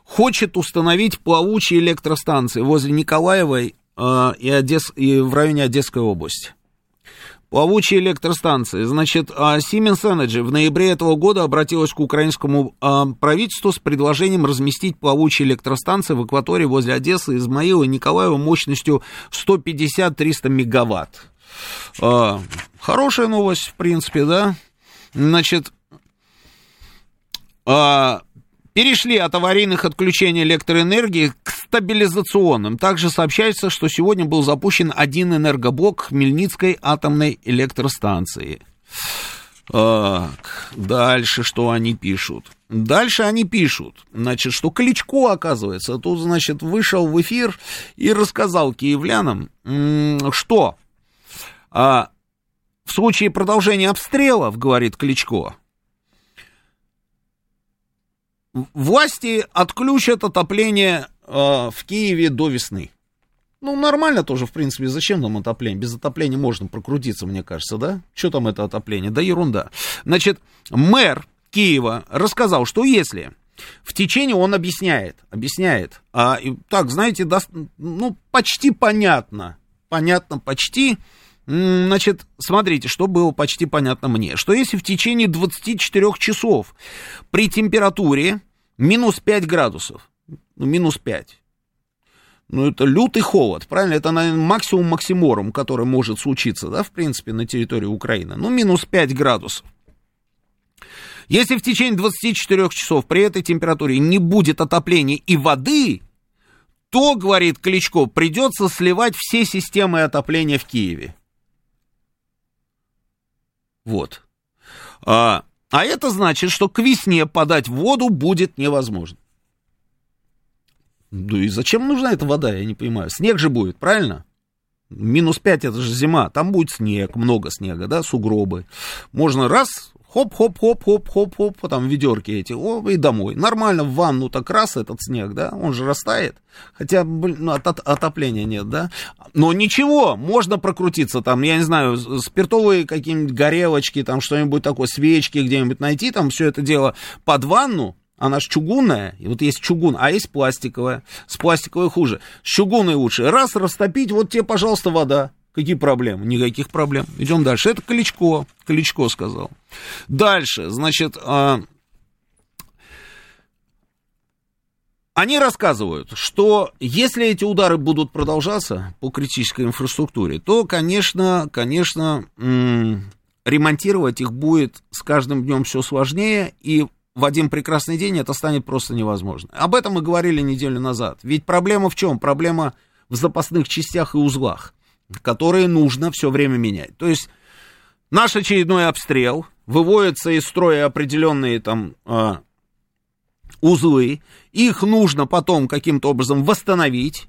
хочет установить плавучие электростанции возле Николаевой и, Одесс, и в районе Одесской области. Плавучие электростанции. Значит, а, Siemens Energy в ноябре этого года обратилась к украинскому а, правительству с предложением разместить плавучие электростанции в акватории возле Одессы, Измаила и Николаева мощностью 150-300 мегаватт. А, хорошая новость, в принципе, да? Значит, перешли от аварийных отключений электроэнергии к стабилизационным. Также сообщается, что сегодня был запущен один энергоблок Хмельницкой атомной электростанции. Так, дальше что они пишут? Дальше они пишут, значит, что Кличко, оказывается, тут, значит, вышел в эфир и рассказал киевлянам, что а, в случае продолжения обстрелов, говорит Кличко, власти отключат отопление в Киеве до весны. Ну, нормально тоже, в принципе, зачем нам отопление? Без отопления можно прокрутиться, мне кажется, да? Что там это отопление? Да ерунда. Значит, мэр Киева рассказал, что если в течение он объясняет, объясняет, а, и, так, знаете, да, ну, почти понятно, понятно почти, Значит, смотрите, что было почти понятно мне, что если в течение 24 часов при температуре минус 5 градусов, ну, минус 5. Ну, это лютый холод, правильно? Это, наверное, максимум максиморум, который может случиться, да, в принципе, на территории Украины. Ну, минус 5 градусов. Если в течение 24 часов при этой температуре не будет отопления и воды, то, говорит Кличко, придется сливать все системы отопления в Киеве. Вот. А, а это значит, что к весне подать воду будет невозможно. Ну и зачем нужна эта вода, я не понимаю. Снег же будет, правильно? Минус 5 это же зима, там будет снег, много снега, да, сугробы. Можно раз, хоп-хоп-хоп-хоп-хоп-хоп, там ведерки эти, о, и домой. Нормально в ванну так раз этот снег, да, он же растает. Хотя, блин, ну, от, от, отопления нет, да. Но ничего, можно прокрутиться там, я не знаю, спиртовые какие-нибудь горелочки, там что-нибудь такое, свечки где-нибудь найти, там все это дело под ванну, она же чугунная, и вот есть чугун, а есть пластиковая. С пластиковой хуже. С чугунной лучше. Раз растопить, вот тебе, пожалуйста, вода. Какие проблемы? Никаких проблем. Идем дальше. Это Кличко. Кличко сказал. Дальше, значит, а... они рассказывают, что если эти удары будут продолжаться по критической инфраструктуре, то, конечно, конечно, ремонтировать их будет с каждым днем все сложнее, и в один прекрасный день это станет просто невозможно. Об этом мы говорили неделю назад. Ведь проблема в чем? Проблема в запасных частях и узлах, которые нужно все время менять. То есть наш очередной обстрел, выводятся из строя определенные там э, узлы, их нужно потом каким-то образом восстановить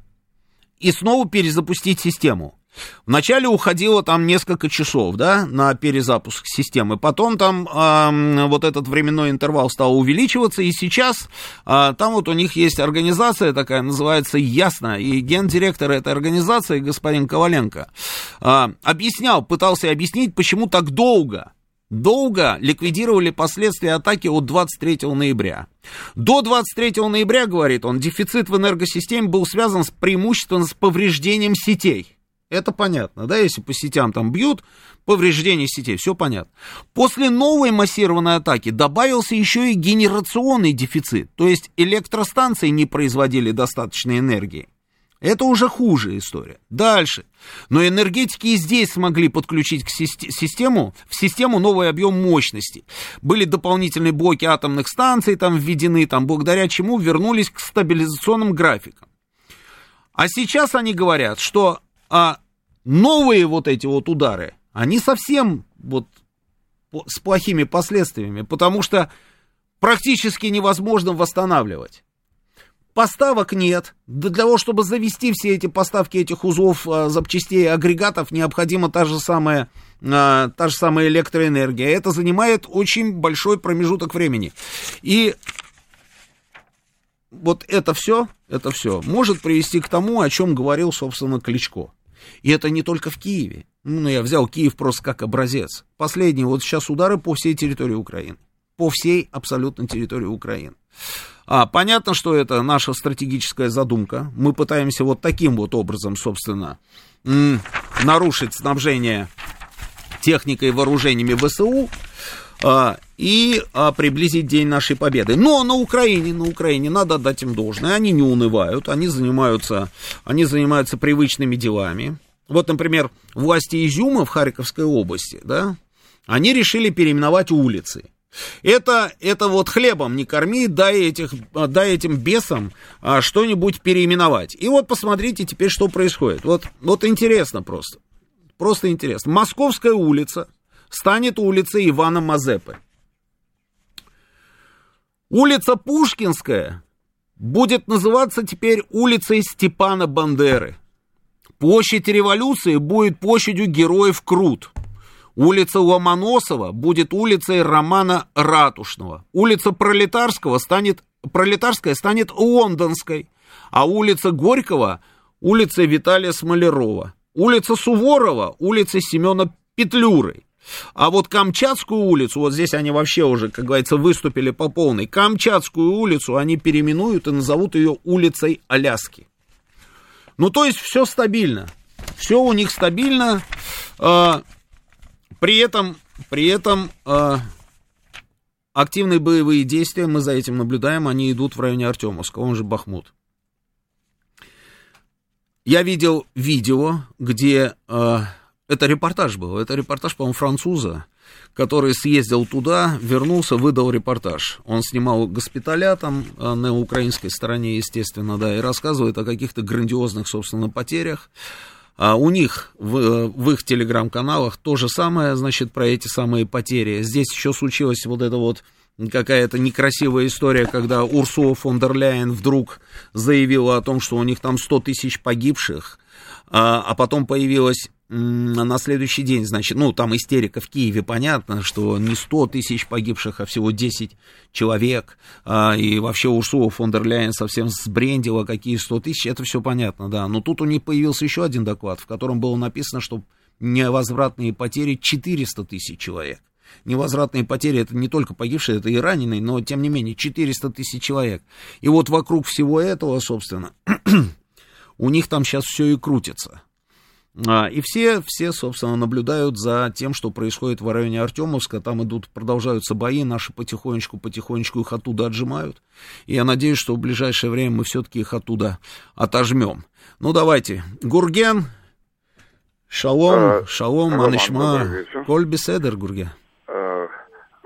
и снова перезапустить систему. Вначале уходило там несколько часов, да, на перезапуск системы. Потом там э, вот этот временной интервал стал увеличиваться, и сейчас э, там вот у них есть организация такая, называется «Ясно», и гендиректор этой организации, господин Коваленко, э, объяснял, пытался объяснить, почему так долго долго ликвидировали последствия атаки от 23 ноября. До 23 ноября, говорит он, дефицит в энергосистеме был связан с преимущественно с повреждением сетей. Это понятно, да, если по сетям там бьют, повреждение сетей, все понятно. После новой массированной атаки добавился еще и генерационный дефицит, то есть электростанции не производили достаточной энергии. Это уже хуже история. Дальше. Но энергетики и здесь смогли подключить к систему, в систему новый объем мощности. Были дополнительные блоки атомных станций там введены, там, благодаря чему вернулись к стабилизационным графикам. А сейчас они говорят, что а, новые вот эти вот удары, они совсем вот с плохими последствиями, потому что практически невозможно восстанавливать. Поставок нет. Для того, чтобы завести все эти поставки этих узлов, а, запчастей, агрегатов, необходима та же самая, а, та же самая электроэнергия. Это занимает очень большой промежуток времени. И вот это все, это все может привести к тому, о чем говорил, собственно, Кличко. И это не только в Киеве. Ну, я взял Киев просто как образец. Последние вот сейчас удары по всей территории Украины. По всей абсолютно территории Украины. А, понятно, что это наша стратегическая задумка. Мы пытаемся вот таким вот образом, собственно, нарушить снабжение техникой и вооружениями ВСУ и а, приблизить день нашей победы. Но на Украине, на Украине надо отдать им должное. Они не унывают, они занимаются, они занимаются привычными делами. Вот, например, власти Изюма в Харьковской области, да, они решили переименовать улицы. Это, это вот хлебом не корми, дай, этих, дай этим бесам а, что-нибудь переименовать. И вот посмотрите теперь, что происходит. Вот, вот интересно просто. Просто интересно. Московская улица станет улицей Ивана Мазепы. Улица Пушкинская будет называться теперь улицей Степана Бандеры. Площадь революции будет площадью героев Крут – Улица Ломоносова будет улицей Романа Ратушного. Улица Пролетарского станет, Пролетарская станет Лондонской. А улица Горького – улицей Виталия Смолярова. Улица Суворова – улицей Семена Петлюры. А вот Камчатскую улицу, вот здесь они вообще уже, как говорится, выступили по полной. Камчатскую улицу они переименуют и назовут ее улицей Аляски. Ну, то есть все стабильно. Все у них стабильно. А, при этом, при этом, э, активные боевые действия, мы за этим наблюдаем, они идут в районе Артемовска, он же Бахмут. Я видел видео, где... Э, это репортаж был, это репортаж, по-моему, француза, который съездил туда, вернулся, выдал репортаж. Он снимал госпиталя там э, на украинской стороне, естественно, да, и рассказывает о каких-то грандиозных, собственно, потерях. А у них в, в их телеграм-каналах то же самое, значит, про эти самые потери. Здесь еще случилась вот эта вот какая-то некрасивая история, когда Урсула фон дер Ляйен вдруг заявила о том, что у них там 100 тысяч погибших, а, а потом появилась на следующий день, значит, ну, там истерика в Киеве, понятно, что не 100 тысяч погибших, а всего 10 человек, а, и вообще Урсула фон дер Ляйен совсем сбрендила, какие 100 тысяч, это все понятно, да, но тут у них появился еще один доклад, в котором было написано, что невозвратные потери 400 тысяч человек. Невозвратные потери это не только погибшие, это и раненые, но тем не менее 400 тысяч человек. И вот вокруг всего этого, собственно, у них там сейчас все и крутится. А, и все, все, собственно, наблюдают за тем, что происходит в районе Артемовска. Там идут, продолжаются бои, наши потихонечку, потихонечку их оттуда отжимают. И я надеюсь, что в ближайшее время мы все-таки их оттуда отожмем. Ну, давайте. Гурген, шалом, а, шалом, Роман, анышма, коль беседер, Гурген. А,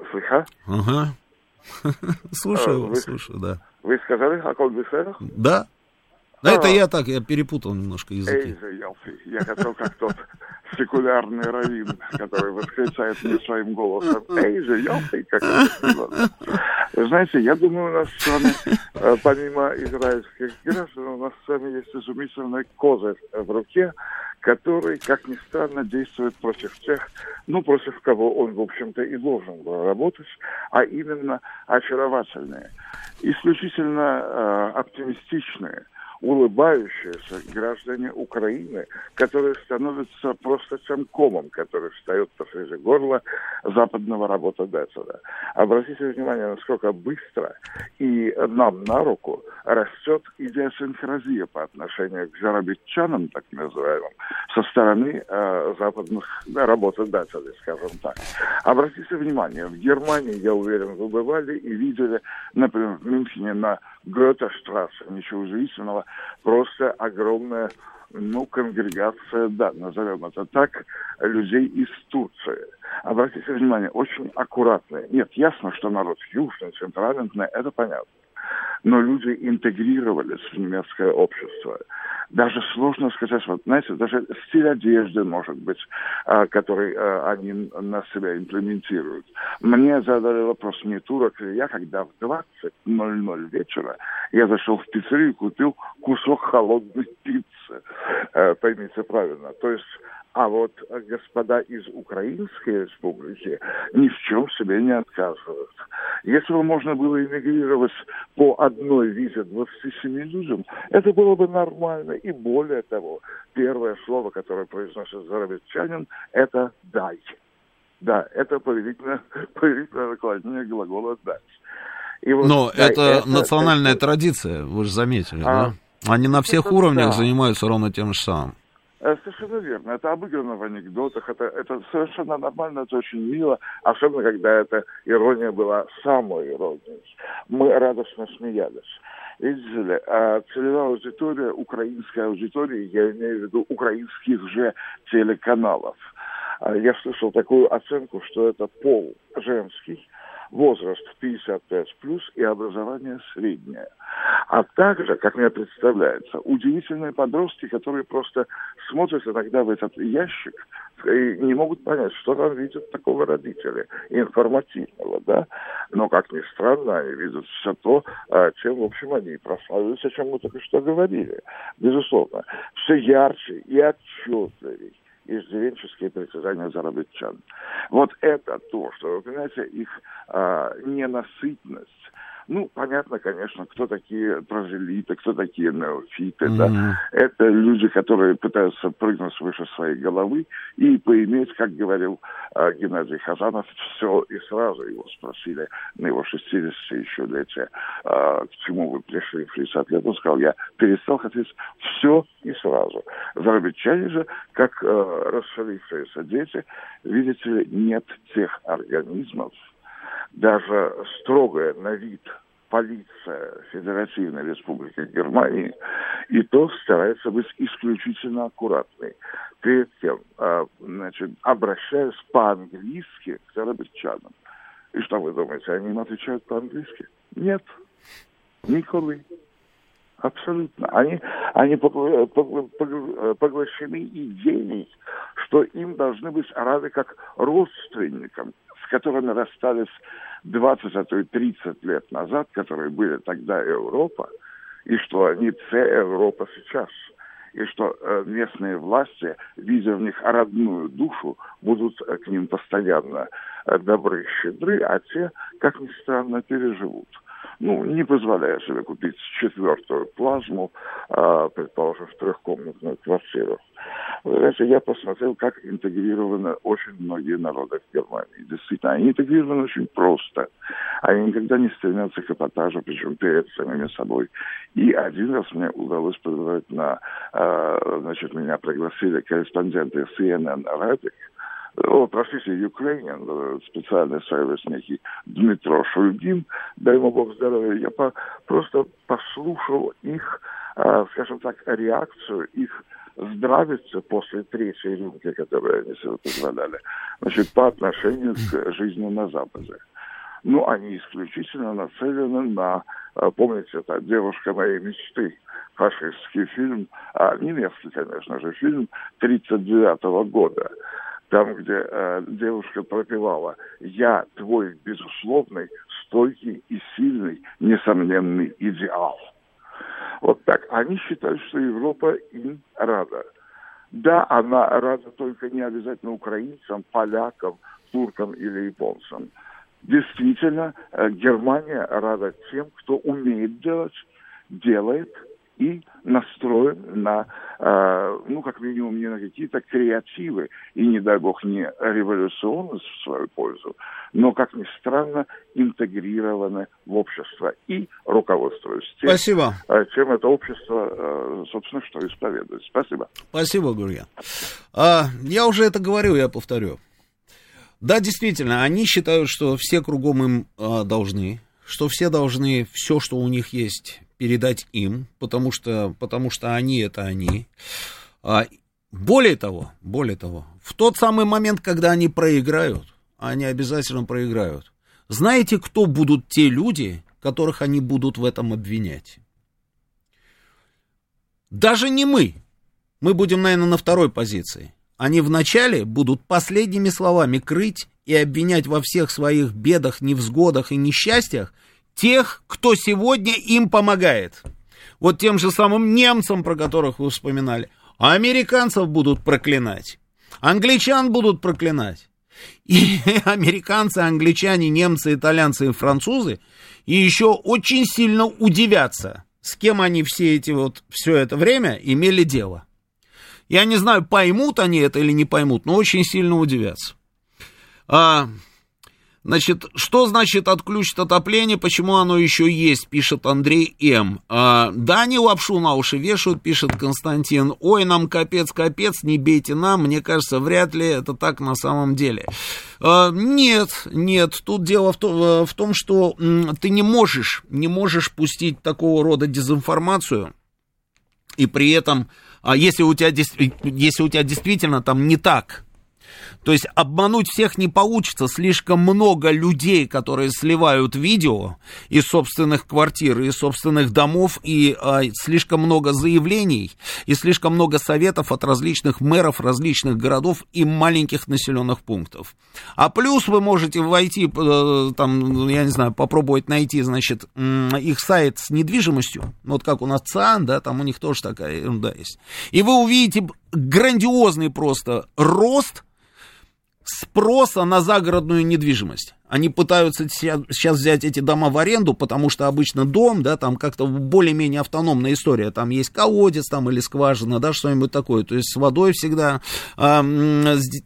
слыха? Ага. слушаю, а, вы, слушаю, да. Вы сказали, а коль беседер? Да. Да, это я так, я перепутал немножко языки. Эй, я хотел как тот секулярный раввин, который восклицает мне своим голосом. Эй же, как Вы знаете, я думаю, у нас с вами, э, помимо израильских граждан, у нас с вами есть изумительный козырь в руке, который, как ни странно, действует против тех, ну, против кого он, в общем-то, и должен был работать, а именно очаровательные, исключительно э, оптимистичные, улыбающиеся граждане Украины, которые становятся просто тем комом, который встает посреди горла западного работодателя. Обратите внимание, насколько быстро и нам на руку растет идиосинкразия по отношению к зарабитчанам, так называемым, со стороны э, западных да, работодателей, скажем так. Обратите внимание, в Германии, я уверен, вы бывали и видели, например, в Мюнхене на Гёте-штрассе, ничего удивительного, просто огромная ну, конгрегация, да, назовем это так, людей из Турции. Обратите внимание, очень аккуратные. Нет, ясно, что народ южный, центральный, это понятно но люди интегрировались в немецкое общество. Даже сложно сказать, вот, знаете, даже стиль одежды, может быть, а, который а, они на себя имплементируют. Мне задали вопрос не турок я, когда в 20.00 вечера я зашел в пиццерию и купил кусок холодной пиццы. Э, поймите правильно. То есть а вот господа из Украинской республики ни в чем себе не отказывают. Если бы можно было эмигрировать по одной визе 27 людям, это было бы нормально. И более того, первое слово, которое произносит зарабатчанин, это «дай». Да, это повелительное, повелительное наклонение глагола «дать». И вот, Но да, это, это национальная это... традиция, вы же заметили, а, да? Они на всех это, уровнях да. занимаются ровно тем же самым. Э, совершенно верно. Это обыграно в анекдотах, это, это совершенно нормально, это очень мило, особенно когда эта ирония была самой иронией. Мы радостно смеялись. Видите ли, а целевая аудитория, украинская аудитория, я имею в виду украинских же телеканалов. А я слышал такую оценку, что это пол женский, возраст 55 плюс и образование среднее. А также, как мне представляется, удивительные подростки, которые просто смотрят иногда в этот ящик и не могут понять, что там видят такого родителя информативного, да. Но, как ни странно, они видят все то, а, чем, в общем, они прославились, о чем мы только что говорили. Безусловно, все ярче и отчетливее иждивенческие притязания зарабатчан. Вот это то, что, вы понимаете, их а, ненасытность, ну, понятно, конечно, кто такие прозелиты, кто такие неофиты. Mm-hmm. Да? Это люди, которые пытаются прыгнуть выше своей головы и поиметь, как говорил э, Геннадий Хазанов, все и сразу. Его спросили на его 60 еще летие, э, к чему вы пришли в 60 лет. Он сказал, я перестал хотеть все и сразу. Зарабичане же, как э, расшалившиеся дети, видите ли, нет тех организмов, даже строгая на вид полиция Федеративной Республики Германии, и то старается быть исключительно аккуратной. Перед тем, а, значит, обращаясь по-английски к зарабатчанам. И что вы думаете, они им отвечают по-английски? Нет. Николы. Абсолютно. Они, они поглощены идеей, что им должны быть рады как родственникам, которыми расстались 20, а то и 30 лет назад, которые были тогда Европа, и что они вся Европа сейчас. И что э, местные власти, видя в них родную душу, будут э, к ним постоянно э, добры и щедры, а те, как ни странно, переживут ну, не позволяя себе купить четвертую плазму, а, предположим, в трехкомнатную квартиру. Вы знаете, я посмотрел, как интегрированы очень многие народы в Германии. Действительно, они интегрированы очень просто. Они никогда не стремятся к эпатажу, причем перед самими собой. И один раз мне удалось побывать на... Э, значит, меня пригласили корреспонденты CNN Arabic, о, простите, Ukrainian, э, специальный сервис некий Дмитро Шульгин, дай ему Бог здоровья, я по, просто послушал их, э, скажем так, реакцию, их здравиться после третьей рюмки, которую они себе позволяли, значит, по отношению к жизни на Западе. Ну, они исключительно нацелены на, э, помните, это «Девушка моей мечты», фашистский фильм, а, немецкий, конечно же, фильм 1939 года там, где э, девушка пропевала «Я твой безусловный, стойкий и сильный, несомненный идеал». Вот так. Они считают, что Европа им рада. Да, она рада только не обязательно украинцам, полякам, туркам или японцам. Действительно, э, Германия рада тем, кто умеет делать, делает – и настроен на, э, ну, как минимум, не на какие-то креативы и, не дай бог, не революционность в свою пользу, но, как ни странно, интегрированы в общество и руководствуясь тем, Спасибо. Э, чем это общество, э, собственно, что исповедует. Спасибо. Спасибо, Гурьян. А, я уже это говорю, я повторю. Да, действительно, они считают, что все кругом им а, должны, что все должны все, что у них есть, передать им, потому что, потому что они это они. А, более того, более того, в тот самый момент, когда они проиграют, они обязательно проиграют. Знаете, кто будут те люди, которых они будут в этом обвинять? Даже не мы. Мы будем, наверное, на второй позиции. Они вначале будут последними словами крыть и обвинять во всех своих бедах, невзгодах и несчастьях тех, кто сегодня им помогает. Вот тем же самым немцам, про которых вы вспоминали. А американцев будут проклинать. Англичан будут проклинать. И американцы, англичане, немцы, итальянцы и французы еще очень сильно удивятся, с кем они все эти вот, все это время имели дело. Я не знаю, поймут они это или не поймут, но очень сильно удивятся. А, Значит, что значит отключить отопление, почему оно еще есть, пишет Андрей М. А, да, не лапшу на уши вешают, пишет Константин. Ой, нам капец, капец, не бейте нам, мне кажется, вряд ли это так на самом деле. А, нет, нет, тут дело в, то, в том, что ты не можешь, не можешь пустить такого рода дезинформацию, и при этом, а если у тебя, если у тебя действительно там не так, то есть обмануть всех не получится. Слишком много людей, которые сливают видео из собственных квартир, из собственных домов, и а, слишком много заявлений, и слишком много советов от различных мэров различных городов и маленьких населенных пунктов. А плюс вы можете войти, э, там, я не знаю, попробовать найти, значит, их сайт с недвижимостью, вот как у нас ЦАН, да, там у них тоже такая ерунда есть. И вы увидите грандиозный просто рост спроса на загородную недвижимость. Они пытаются сейчас взять эти дома в аренду, потому что обычно дом, да, там как-то более-менее автономная история. Там есть колодец там или скважина, да, что-нибудь такое. То есть с водой всегда э,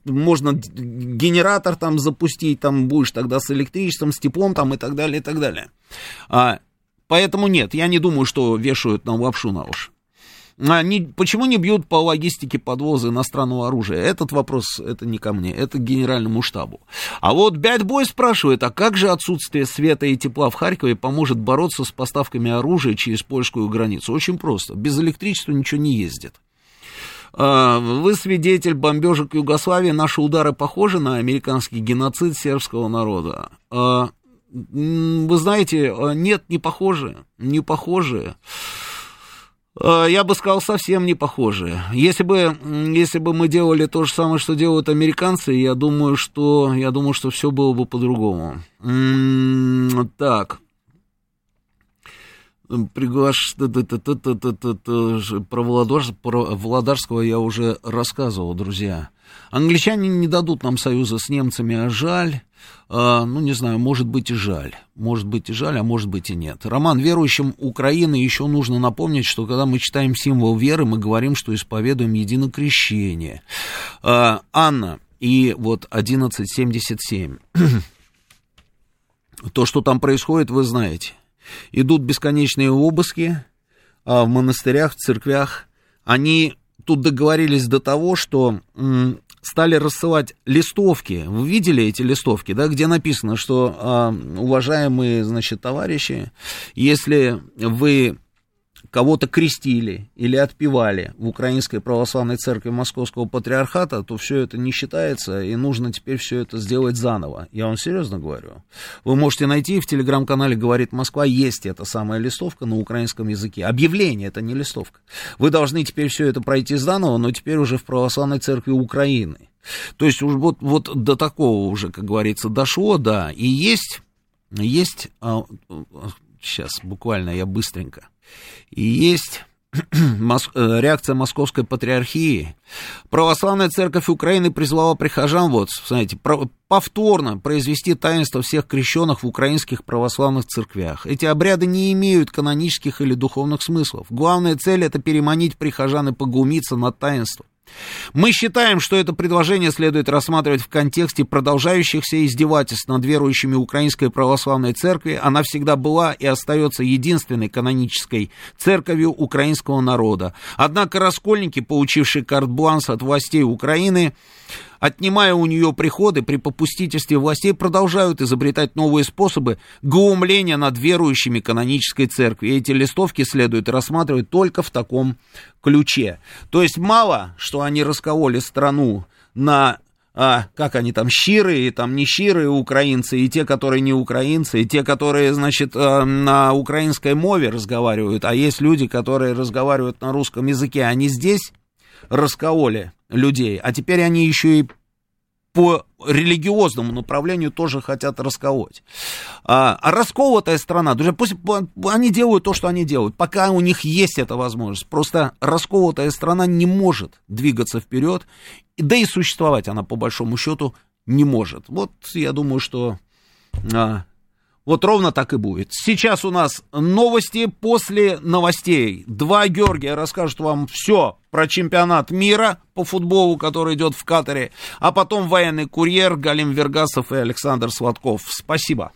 можно генератор там запустить, там будешь тогда с электричеством, с теплом там и так далее, и так далее. А, поэтому нет, я не думаю, что вешают нам лапшу на уши. Они, почему не бьют по логистике подвоза иностранного оружия? Этот вопрос, это не ко мне, это к генеральному штабу. А вот Bad Boy спрашивает, а как же отсутствие света и тепла в Харькове поможет бороться с поставками оружия через польскую границу? Очень просто. Без электричества ничего не ездит. А, вы свидетель бомбежек Югославии. Наши удары похожи на американский геноцид сербского народа. А, вы знаете, а, нет, не похожи. Не похожи. Я бы сказал, совсем не похожи. Если бы, если бы мы делали то же самое, что делают американцы, я думаю, что, я думаю, что все было бы по-другому. Так, приглаш... Про, Владар... про Владарского я уже рассказывал, друзья. Англичане не дадут нам союза с немцами, а жаль. А, ну, не знаю, может быть и жаль. Может быть и жаль, а может быть и нет. Роман, верующим Украины еще нужно напомнить, что когда мы читаем символ веры, мы говорим, что исповедуем единокрещение. А, Анна, и вот 1177. То, что там происходит, вы знаете. Идут бесконечные обыски а в монастырях, в церквях. Они тут договорились до того, что м, стали рассылать листовки. Вы видели эти листовки, да, где написано, что а, уважаемые, значит, товарищи, если вы кого-то крестили или отпевали в Украинской Православной Церкви Московского Патриархата, то все это не считается, и нужно теперь все это сделать заново. Я вам серьезно говорю. Вы можете найти в телеграм-канале «Говорит Москва», есть эта самая листовка на украинском языке. Объявление, это не листовка. Вы должны теперь все это пройти заново, но теперь уже в Православной Церкви Украины. То есть уж вот, вот до такого уже, как говорится, дошло, да, и есть, есть, а, сейчас буквально я быстренько, и есть э, реакция Московской Патриархии. Православная Церковь Украины призвала прихожан, вот, знаете, повторно произвести таинство всех крещенных в украинских православных церквях. Эти обряды не имеют канонических или духовных смыслов. Главная цель – это переманить прихожан и погумиться над таинством. Мы считаем, что это предложение следует рассматривать в контексте продолжающихся издевательств над верующими Украинской Православной Церкви. Она всегда была и остается единственной канонической церковью украинского народа. Однако раскольники, получившие карт-бланс от властей Украины, отнимая у нее приходы при попустительстве властей, продолжают изобретать новые способы глумления над верующими канонической церкви. И эти листовки следует рассматривать только в таком ключе. То есть мало, что они раскололи страну на а, как они там, щиры, и там не щиры украинцы, и те, которые не украинцы, и те, которые, значит, э, на украинской мове разговаривают, а есть люди, которые разговаривают на русском языке, они здесь раскололи людей, а теперь они еще и по религиозному направлению тоже хотят расколоть. А, а расколотая страна, друзья, пусть они делают то, что они делают, пока у них есть эта возможность. Просто расколотая страна не может двигаться вперед, да и существовать она по большому счету не может. Вот я думаю, что а, вот ровно так и будет. Сейчас у нас новости после новостей. Два Георгия расскажут вам все про чемпионат мира по футболу, который идет в Катаре, а потом военный курьер Галим Вергасов и Александр Сладков. Спасибо.